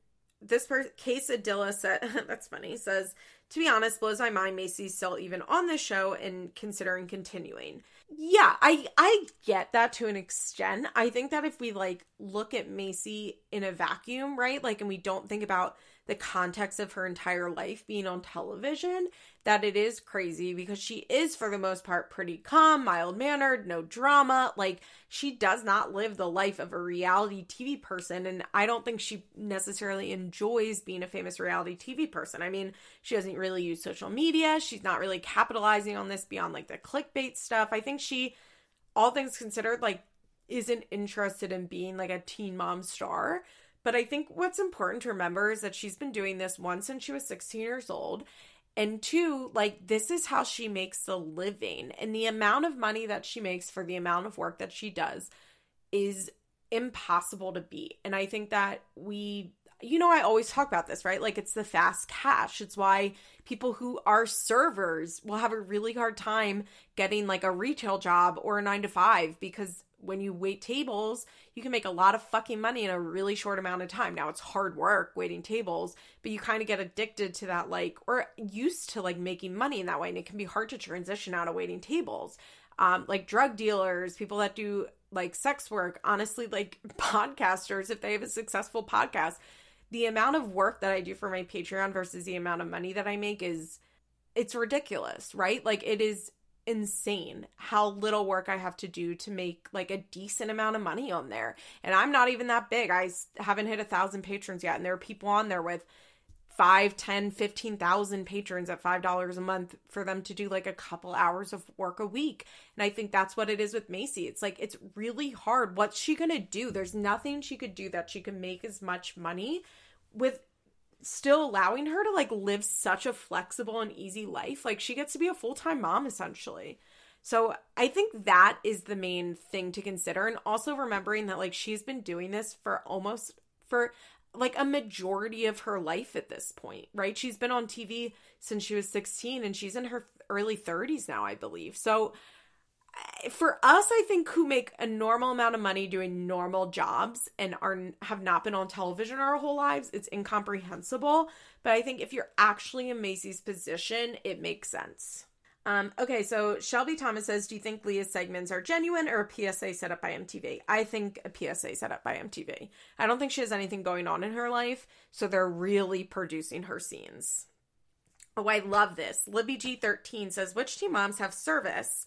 this person, Case Adilla said, [laughs] that's funny, says, to be honest, blows my mind Macy's still even on the show and considering continuing. Yeah, I I get that to an extent. I think that if we like look at Macy in a vacuum, right? Like and we don't think about the context of her entire life being on television, that it is crazy because she is, for the most part, pretty calm, mild mannered, no drama. Like, she does not live the life of a reality TV person. And I don't think she necessarily enjoys being a famous reality TV person. I mean, she doesn't really use social media. She's not really capitalizing on this beyond like the clickbait stuff. I think she, all things considered, like, isn't interested in being like a teen mom star. But I think what's important to remember is that she's been doing this one since she was 16 years old. And two, like, this is how she makes a living. And the amount of money that she makes for the amount of work that she does is impossible to beat. And I think that we, you know, I always talk about this, right? Like, it's the fast cash. It's why people who are servers will have a really hard time getting like a retail job or a nine to five because when you wait tables, you can make a lot of fucking money in a really short amount of time. Now it's hard work waiting tables, but you kind of get addicted to that, like, or used to like making money in that way. And it can be hard to transition out of waiting tables. um, like drug dealers, people that do like sex work, honestly, like [laughs] podcasters, if they have a successful podcast, the amount of work that I do for my Patreon versus the amount of money that I make is it's ridiculous, right? Like it is insane how little work I have to do to make like a decent amount of money on there. And I'm not even that big. I haven't hit a thousand patrons yet. And there are people on there with five, ten, fifteen thousand patrons at five dollars a month for them to do like a couple hours of work a week. And I think that's what it is with Macy. It's like it's really hard. What's she gonna do? There's nothing she could do that she can make as much money with still allowing her to like live such a flexible and easy life. Like she gets to be a full-time mom essentially. So I think that is the main thing to consider and also remembering that like she's been doing this for almost for like a majority of her life at this point, right? She's been on TV since she was 16 and she's in her early 30s now, I believe. So for us, I think who make a normal amount of money doing normal jobs and are have not been on television our whole lives, it's incomprehensible. But I think if you're actually in Maci's position, it makes sense. Um, okay, so Shelby Thomas says, "Do you think Leah's segments are genuine or a PSA set up by MTV?" I think a PSA set up by MTV. I don't think she has anything going on in her life, so they're really producing her scenes. Oh, I love this. Libby G13 says, "Which teen moms have service?"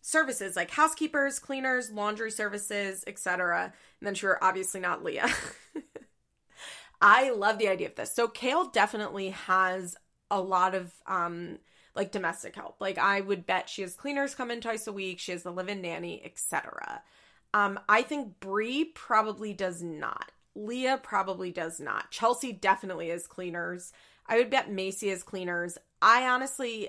Services like housekeepers, cleaners, laundry services, etc. And then sure, obviously not Leah. [laughs] I love the idea of this. So Kail definitely has a lot of um like domestic help. Like I would bet she has cleaners come in twice a week, she has the live-in nanny, etc. Um I think Bri probably does not. Leah probably does not. Chelsea definitely has cleaners. I would bet Maci has cleaners. I honestly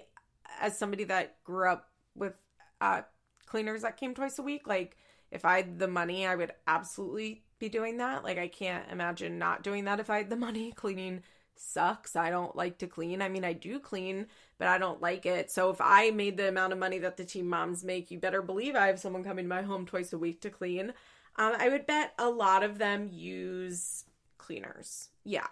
as somebody that grew up with uh, cleaners that came twice a week. Like, if I had the money, I would absolutely be doing that. Like, I can't imagine not doing that if I had the money. [laughs] Cleaning sucks. I don't like to clean. I mean, I do clean, but I don't like it. So, if I made the amount of money that the team moms make, you better believe I have someone coming to my home twice a week to clean. Um, I would bet a lot of them use cleaners. Yeah.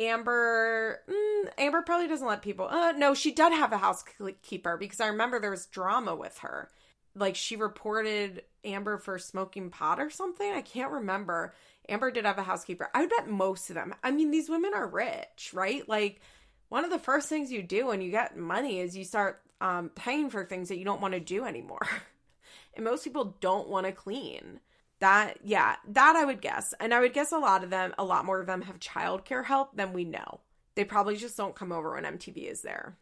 Amber, mm, Amber probably doesn't let people. Uh, no, she did have a housekeeper because I remember there was drama with her. Like she reported Amber for smoking pot or something. I can't remember. Amber did have a housekeeper. I would bet most of them. I mean, these women are rich, right? Like one of the first things you do when you get money is you start um, paying for things that you don't want to do anymore. [laughs] and most people don't want to clean. That, yeah, that I would guess. And I would guess a lot of them, a lot more of them have childcare help than we know. They probably just don't come over when MTV is there.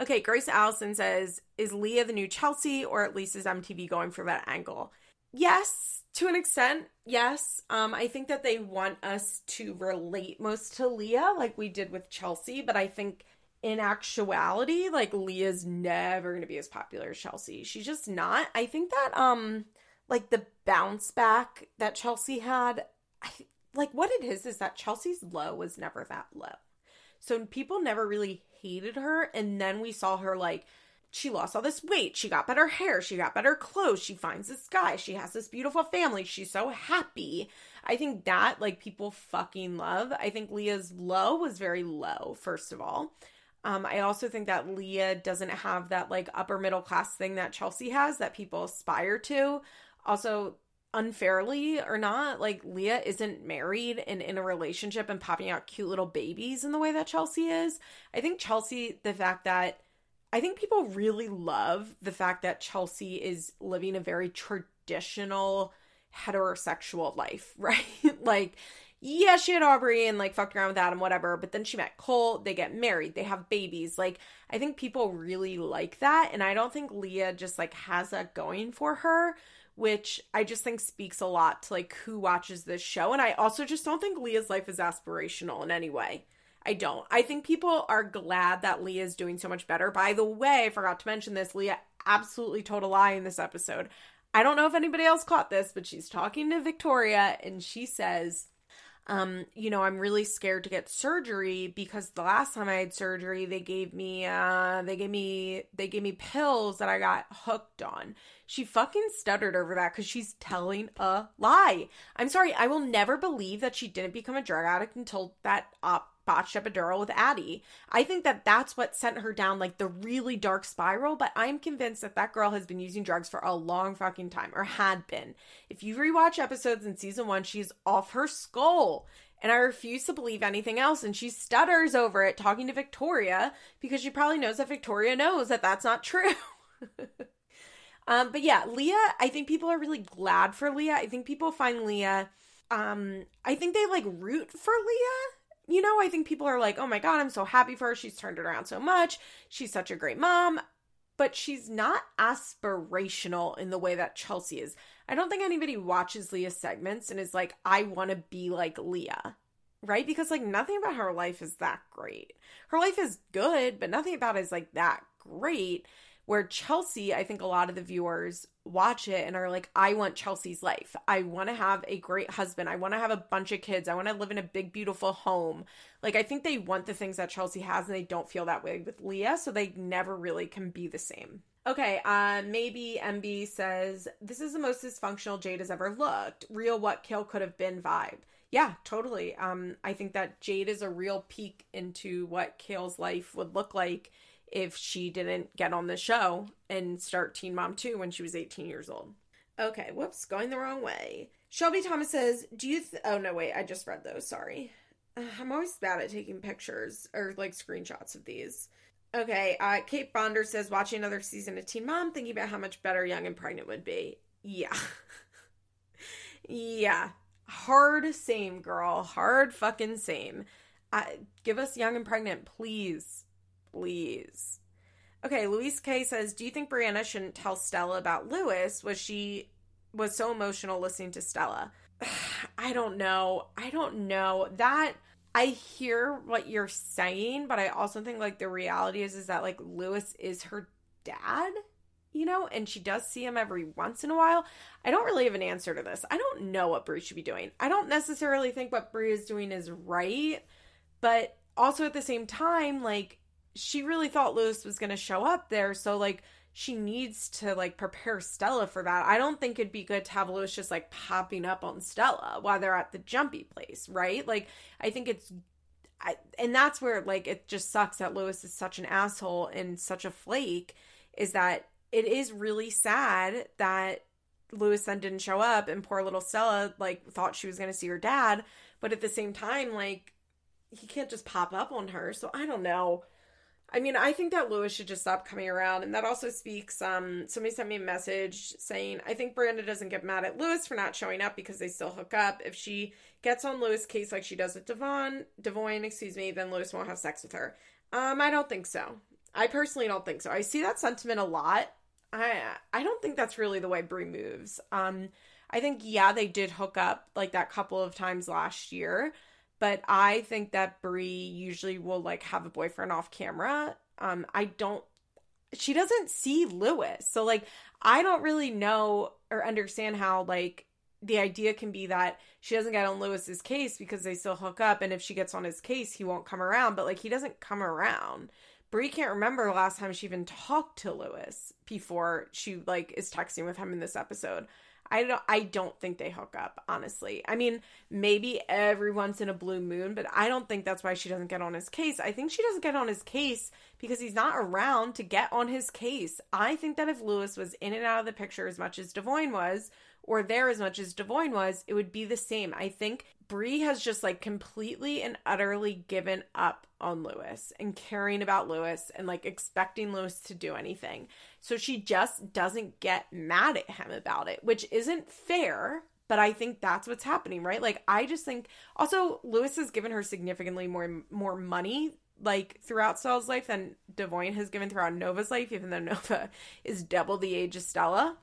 Okay, Grace Allison says, Is Leah the new Chelsea, or at least is MTV going for that angle? Yes, to an extent, yes. Um, I think that they want us to relate most to Leah, like we did with Chelsea, but I think in actuality, like Leah's never gonna be as popular as Chelsea. She's just not. I think that um like the bounce back that Chelsea had, I, like what it is is that Chelsea's low was never that low. So people never really hated her and then we saw her like she lost all this weight, she got better hair, she got better clothes, she finds this guy, she has this beautiful family, she's so happy. I think that like people fucking love. I think Leah's low was very low first of all. Um, I also think that Leah doesn't have that like upper middle class thing that Chelsea has that people aspire to also unfairly or not like leah isn't married and in a relationship and popping out cute little babies in the way that chelsea is i think chelsea the fact that i think people really love the fact that chelsea is living a very traditional heterosexual life [laughs] right like yeah, she had Aubree and like fucked around with Adam, whatever. But then she met Cole. They get married. They have babies. Like, I think people really like that. And I don't think Leah just like has that going for her which I just think speaks a lot to like who watches this show. And I also just don't think Leah's life is aspirational in any way. I don't. I think people are glad that Leah is doing so much better. By the way, I forgot to mention this. Leah absolutely told a lie in this episode. I don't know if anybody else caught this, but she's talking to Victoria and she says, um, you know, I'm really scared to get surgery because the last time I had surgery, they gave me uh they gave me they gave me pills that I got hooked on. She fucking stuttered over that cuz she's telling a lie. I'm sorry, I will never believe that she didn't become a drug addict until that op botched epidural with Addie. I think that that's what sent her down like the really dark spiral, but I'm convinced that that girl has been using drugs for a long fucking time or had been. If you rewatch episodes in season 1, she's off her skull. And I refuse to believe anything else. And she stutters over it talking to Victoria because she probably knows that Victoria knows that that's not true. [laughs] um, but yeah, Leah, I think people are really glad for Leah. I think people find Leah um I think they like root for Leah. You know, I think people are like, "Oh my god, I'm so happy for her. She's turned it around so much. She's such a great mom." But she's not aspirational in the way that Chelsea is. I don't think anybody watches Leah's segments and is like, "I want to be like Leah." Right? Because like nothing about her life is that great. Her life is good, but nothing about it is like that great. Where Chelsea, I think a lot of the viewers watch it and are like, I want Chelsea's life. I want to have a great husband. I want to have a bunch of kids. I want to live in a big, beautiful home. Like, I think they want the things that Chelsea has and they don't feel that way with Leah. So they never really can be the same. Okay, uh, maybe MB says, This is the most dysfunctional Jade has ever looked. Real what Kail could have been vibe. Yeah, totally. Um, I think that Jade is a real peek into what Kail's life would look like if she didn't get on the show and start Teen Mom 2 when she was 18 years old. Okay, whoops, going the wrong way. Shelby Thomas says, Do you. Th- oh, no, wait, I just read those. Sorry. Uh, I'm always bad at taking pictures or like screenshots of these. Okay, uh, Kate Bonder says, Watching another season of Teen Mom, thinking about how much better Young and Pregnant would be. Yeah. [laughs] yeah. Hard same, girl. Hard fucking same. Uh, give us Young and Pregnant, please please. Okay, Louise K says, "Do you think Briana shouldn't tell Stella about Luis? Was she was so emotional listening to Stella?" [sighs] I don't know. I don't know. That I hear what you're saying, but I also think like the reality is is that like Luis is her dad, you know, and she does see him every once in a while. I don't really have an answer to this. I don't know what Bri should be doing. I don't necessarily think what Bri is doing is right, but also at the same time, like she really thought Luis was going to show up there. So, like, she needs to, like, prepare Stella for that. I don't think it'd be good to have Luis just, like, popping up on Stella while they're at the jumpy place, right? Like, I think it's, I, and that's where, like, it just sucks that Luis is such an asshole and such a flake, is that it is really sad that Lewis then didn't show up and poor little Stella, like, thought she was going to see her dad. But at the same time, like, he can't just pop up on her. So I don't know. I mean, I think that Luis should just stop coming around. And that also speaks. Um, somebody sent me a message saying, I think Brenda doesn't get mad at Luis for not showing up because they still hook up. If she gets on Luis' case like she does with Devon, Devoin, excuse me, then Luis won't have sex with her. Um, I don't think so. I personally don't think so. I see that sentiment a lot. I I don't think that's really the way Bri moves. Um, I think yeah, they did hook up like that couple of times last year but I think that Bri usually will like have a boyfriend off camera. Um, I don't. She doesn't see Luis, so like I don't really know or understand how like the idea can be that she doesn't get on Luis's case because they still hook up, and if she gets on his case, he won't come around. But like he doesn't come around. Bri can't remember last time she even talked to Luis before she like is texting with him in this episode. I don't I don't think they hook up, honestly. I mean, maybe every once in a blue moon, but I don't think that's why she doesn't get on his case. I think she doesn't get on his case because he's not around to get on his case. I think that if Luis was in and out of the picture as much as Devoin was, or there as much as Devoin was, it would be the same. I think Bri has just like completely and utterly given up on Luis and caring about Luis and like expecting Luis to do anything. So she just doesn't get mad at him about it, which isn't fair. But I think that's what's happening, right? Like I just think also Luis has given her significantly more more money like throughout Stella's life than Devoin has given throughout Nova's life, even though [laughs] Nova is double the age of Stella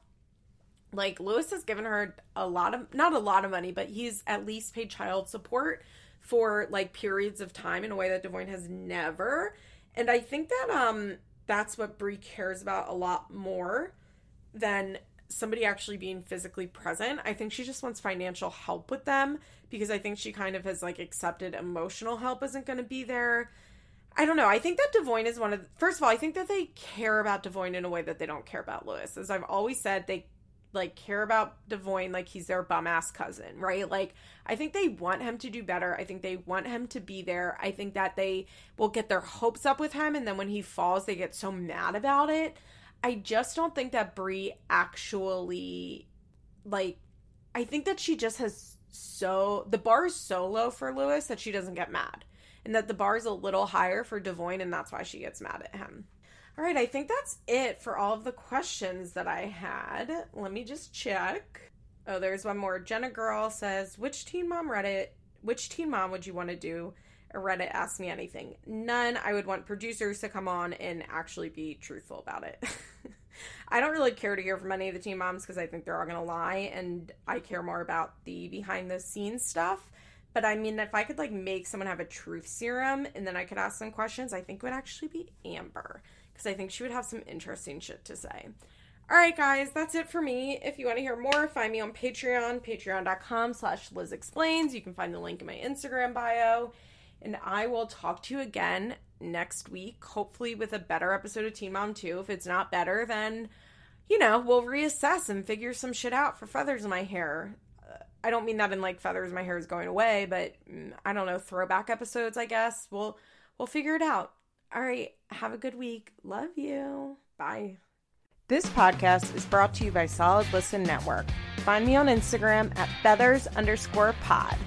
like Luis has given her a lot of not a lot of money, but he's at least paid child support for like periods of time in a way that Devoin has never. And I think that um that's what Bri cares about a lot more than somebody actually being physically present. I think she just wants financial help with them because I think she kind of has like accepted emotional help isn't going to be there. I don't know. I think that Devoin is one of the, first of all, I think that they care about Devoin in a way that they don't care about Luis. As I've always said, they like care about Devoin like he's their bum ass cousin, right? Like I think they want him to do better. I think they want him to be there. I think that they will get their hopes up with him and then when he falls they get so mad about it. I just don't think that Bri actually like I think that she just has so the bar is so low for Luis that she doesn't get mad. And that the bar is a little higher for Devoin and that's why she gets mad at him. All right, I think that's it for all of the questions that I had. Let me just check. Oh, there's one more. Jenna Girl says, "Which Teen Mom Reddit? Which Teen Mom would you want to do?" A Reddit ask me anything. None. I would want producers to come on and actually be truthful about it. [laughs] I don't really care to hear from any of the teen moms because I think they're all gonna lie, and I care more about the behind the scenes stuff. But I mean, if I could like make someone have a truth serum and then I could ask them questions, I think it would actually be Amber because I think she would have some interesting shit to say. All right, guys, that's it for me. If you want to hear more, find me on Patreon, patreon.com slash Liz Explains. You can find the link in my Instagram bio. And I will talk to you again next week, hopefully with a better episode of Teen Mom 2. If it's not better, then, you know, we'll reassess and figure some shit out for feathers in my hair. Uh, I don't mean that in like feathers in my hair is going away, but mm, I don't know, throwback episodes, I guess. We'll we'll figure it out. All right. Have a good week. Love you. Bye. This podcast is brought to you by Solid Listen Network. Find me on Instagram at feathers underscore pod.